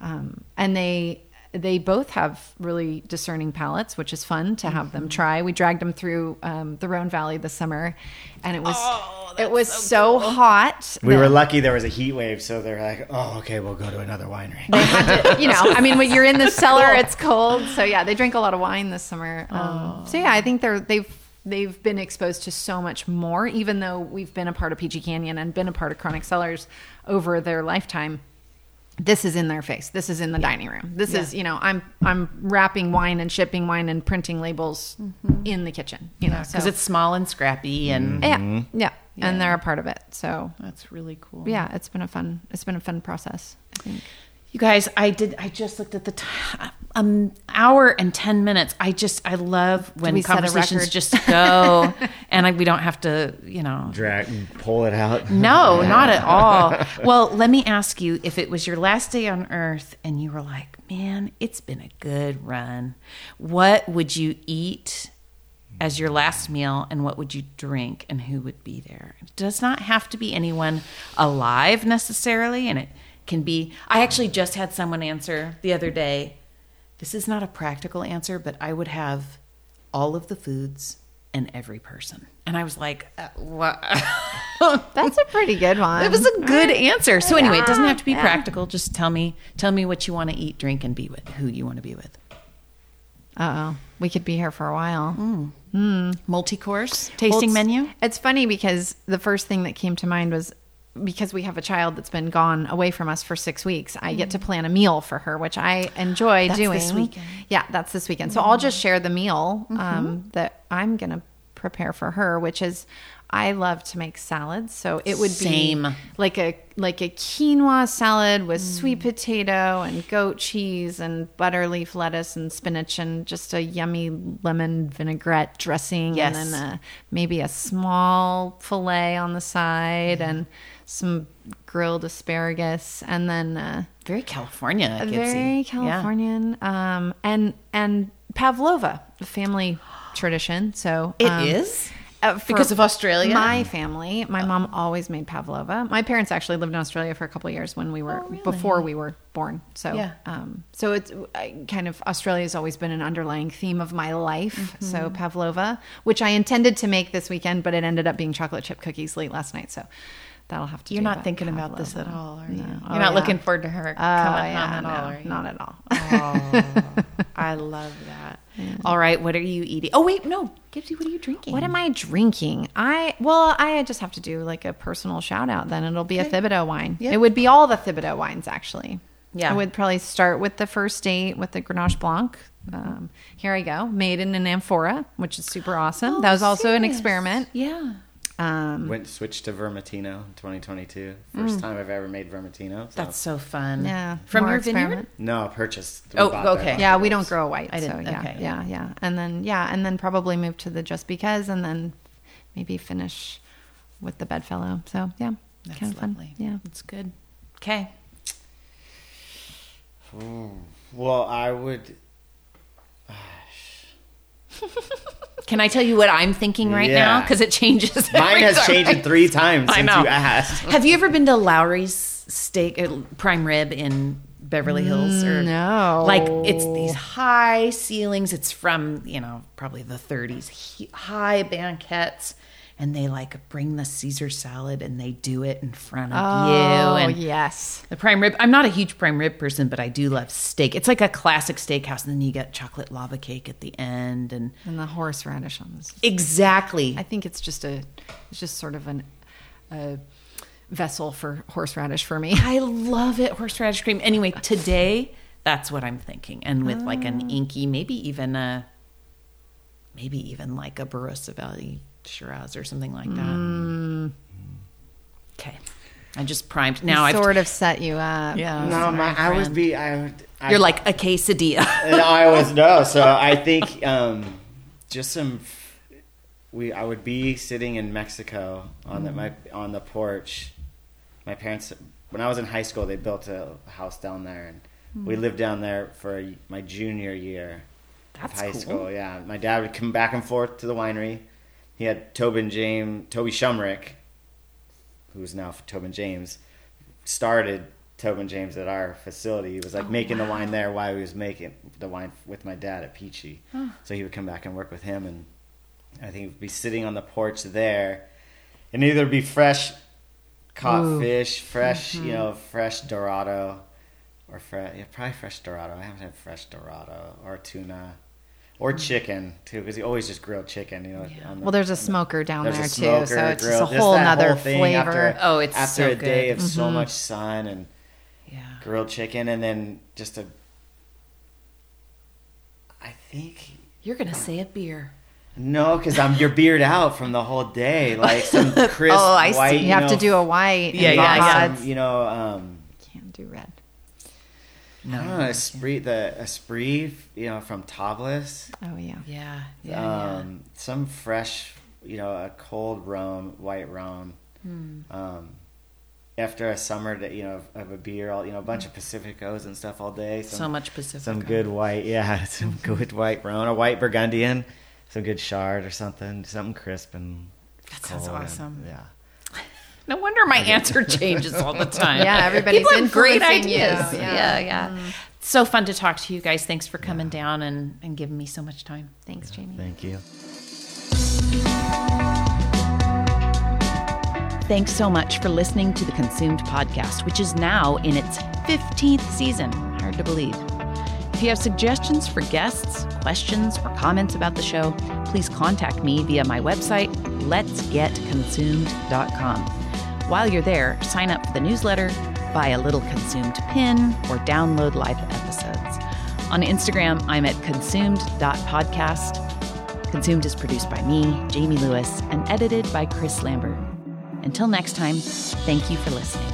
um, and they they both have really discerning palates, which is fun to have them try. We dragged them through um, the Rhone Valley this summer, and it was it was so, hot. We were lucky there was a heat wave, so they're like, oh, okay, we'll go to another winery. They had to, you know, I mean, when you're in the cellar, it's cold. So yeah, they drink a lot of wine this summer. Um, so yeah, I think they're they've they've been exposed to so much more, even though we've been a part of Peachy Canyon and been a part of Chronic Cellars over their lifetime. This is in their face. This is in the dining room. This is, you know, I'm I'm wrapping wine and shipping wine and printing labels mm-hmm. in the kitchen. You know, Because so it's small and scrappy and mm-hmm. yeah, yeah, Yeah. and they're a part of it. So that's really cool. yeah, it's been a fun it's been a fun process. I think. You guys, I did. I just looked at the time. Um, hour and ten minutes. I just, I love when we conversations just go, and I, we don't have to, you know. Drag, and pull it out. No, not at all. Well, let me ask you: if it was your last day on Earth, and you were like, "Man, it's been a good run," what would you eat? As your last meal, and what would you drink, and who would be there? It does not have to be anyone alive necessarily, and it can be. I actually just had someone answer the other day. This is not a practical answer, but I would have all of the foods and every person. And I was like, uh, what? That's a pretty good one. it was a good answer. So anyway, it doesn't have to be Yeah. practical. Just tell me, tell me what you want to eat, drink, and be with. Who you want to be with. Uh oh. We could be here for a while. Mm. Mm. Multi-course tasting Well, it's- menu. It's funny because the first thing that came to mind was because we have a child that's been gone away from us for six weeks. I get to plan a meal for her, which I enjoy Mm. That's doing. this weekend. Yeah, that's this weekend. So I'll just share the meal um, that I'm gonna prepare for her, which is. I love to make salads, so it would Same. be like a like a quinoa salad with sweet potato and goat cheese and butter leaf lettuce and spinach and just a yummy lemon vinaigrette dressing Yes. and then a, maybe a small fillet on the side and some grilled asparagus and then uh, Very California. very Yeah. Californian um, and and pavlova, a family tradition. So It um, is? uh, Because of Australia? My family, my mom always made pavlova. My parents actually lived in Australia for a couple of years when we were Oh, really? before we were born. So Yeah. um, so it's I, kind of Australia has always been an underlying theme of my life. So Mm-hmm. pavlova, which I intended to make this weekend, but it ended up being chocolate chip cookies late last night. So that'll have to. Be. You're not thinking about this at all, are you? No. You're Oh, not yeah. looking forward to her Oh, coming yeah, home at no, all, are you? not at all. Oh, I love that. All right, what are you eating? Oh wait, no, Gibsy, what are you drinking? What am I drinking? I well, I just have to do like a personal shout out. Then it'll be a Thibodeau wine. Yep. It would be all the Thibodeau wines actually. Yeah. I would probably start with the first date with the Grenache Blanc. Um, here I go, made in an amphora, which is super awesome. that was also an Oh, experiment. Yeah, Um, Went switched to Vermentino in 2022. First time I've ever made Vermentino. So. that's so fun. yeah, from more your vineyard. experiment. no purchased. We Oh, okay. Yeah, we don't ropes. grow white. I didn't- So yeah, okay. yeah, yeah, and then yeah, and then probably move to the just because, and then maybe finish with the bedfellow. So yeah, That's kind of fun. lovely. Yeah. it's good. Okay, Well, I would. Can I tell you what I'm thinking right now? Because it changes. Mine has time. changed three times I since know. you asked. Have you ever been to Lawry's Steak uh, Prime Rib in Beverly Hills? Or No. like it's these high ceilings. It's from you know probably the 30s. He- high banquettes, and they like bring the Caesar salad and they do it in front of Oh you. And yes. the prime rib. I'm not a huge prime rib person, but I do love steak. It's like a classic steakhouse, and then you get chocolate lava cake at the end, and And the horseradish on this. exactly. I think it's just a, it's just sort of an, a vessel for horseradish for me. I love it, horseradish cream. Anyway, today that's what I'm thinking, and with like an ah. inky, maybe even a, maybe even like a Barossa Valley Shiraz or something like that. Mm. Okay, I just primed. Now I've sort of set you up. yeah. No, my, I would friend. be. I. I, You're like a quesadilla. And I was no. So I think um, just some. We I would be sitting in Mexico on the my mm. on the porch. My parents, when I was in high school, they built a house down there, and we mm. lived down there for my junior year That's of high cool. school. Yeah, my dad would come back and forth to the winery. He had Tobin James, Toby Shumrick, who's now Tobin James, started Tobin James at our facility. He was like oh, making the wine there while he was making the wine with my dad at Peachy. So he would come back and work with him, and I think he'd be sitting on the porch there, and either be fresh caught Ooh. fish, fresh you mm-hmm. know, fresh Dorado, or fresh yeah, probably fresh Dorado. I haven't had fresh Dorado or tuna. Or chicken too, because he always just grilled chicken. You know, on the- Well, there's a on the- smoker down there smoker, too, so it's grill, just a whole that nother flavor. After, Oh, it's so good. after so a day good. of so much sun and yeah. grilled chicken, and then just a. I think You're gonna say a beer. no, because I'm you're beard out from the whole day, like some crisp Oh, I see. white. you have to do a white. Yeah, yeah, yeah. some, You know, um, Can't do red. I don't know, Esprit, the Esprit, you know, from Tablas. Oh yeah. Yeah, yeah, um, some fresh, you know, a cold rum, white rum. Hmm. Um, after a summer, that you know, of a beer, all you know, a bunch of Pacificos and stuff all day. Some, So much Pacific. Some good white, yeah, some good white rum, a white Burgundian, some good Chard or something, something crisp and. That sounds cold and- awesome. yeah. No wonder my answer changes all the time. Yeah, everybody's People have great influencing you. ideas. Yeah. Yeah, yeah. Mm-hmm. So fun to talk to you guys. Thanks for coming down and, and giving me so much time. Thanks, Jamie. Thank you. Thanks so much for listening to the Consumed podcast, which is now in its 15th season. Hard to believe. If you have suggestions for guests, questions, or comments about the show, please contact me via my website, letsgetconsumed.com. While you're there, sign up for the newsletter, buy a little consumed pin, or download live episodes. On Instagram, I'm at consumed.podcast. Consumed is produced by me, Jamie Lewis, and edited by Chris Lambert. Until next time, thank you for listening.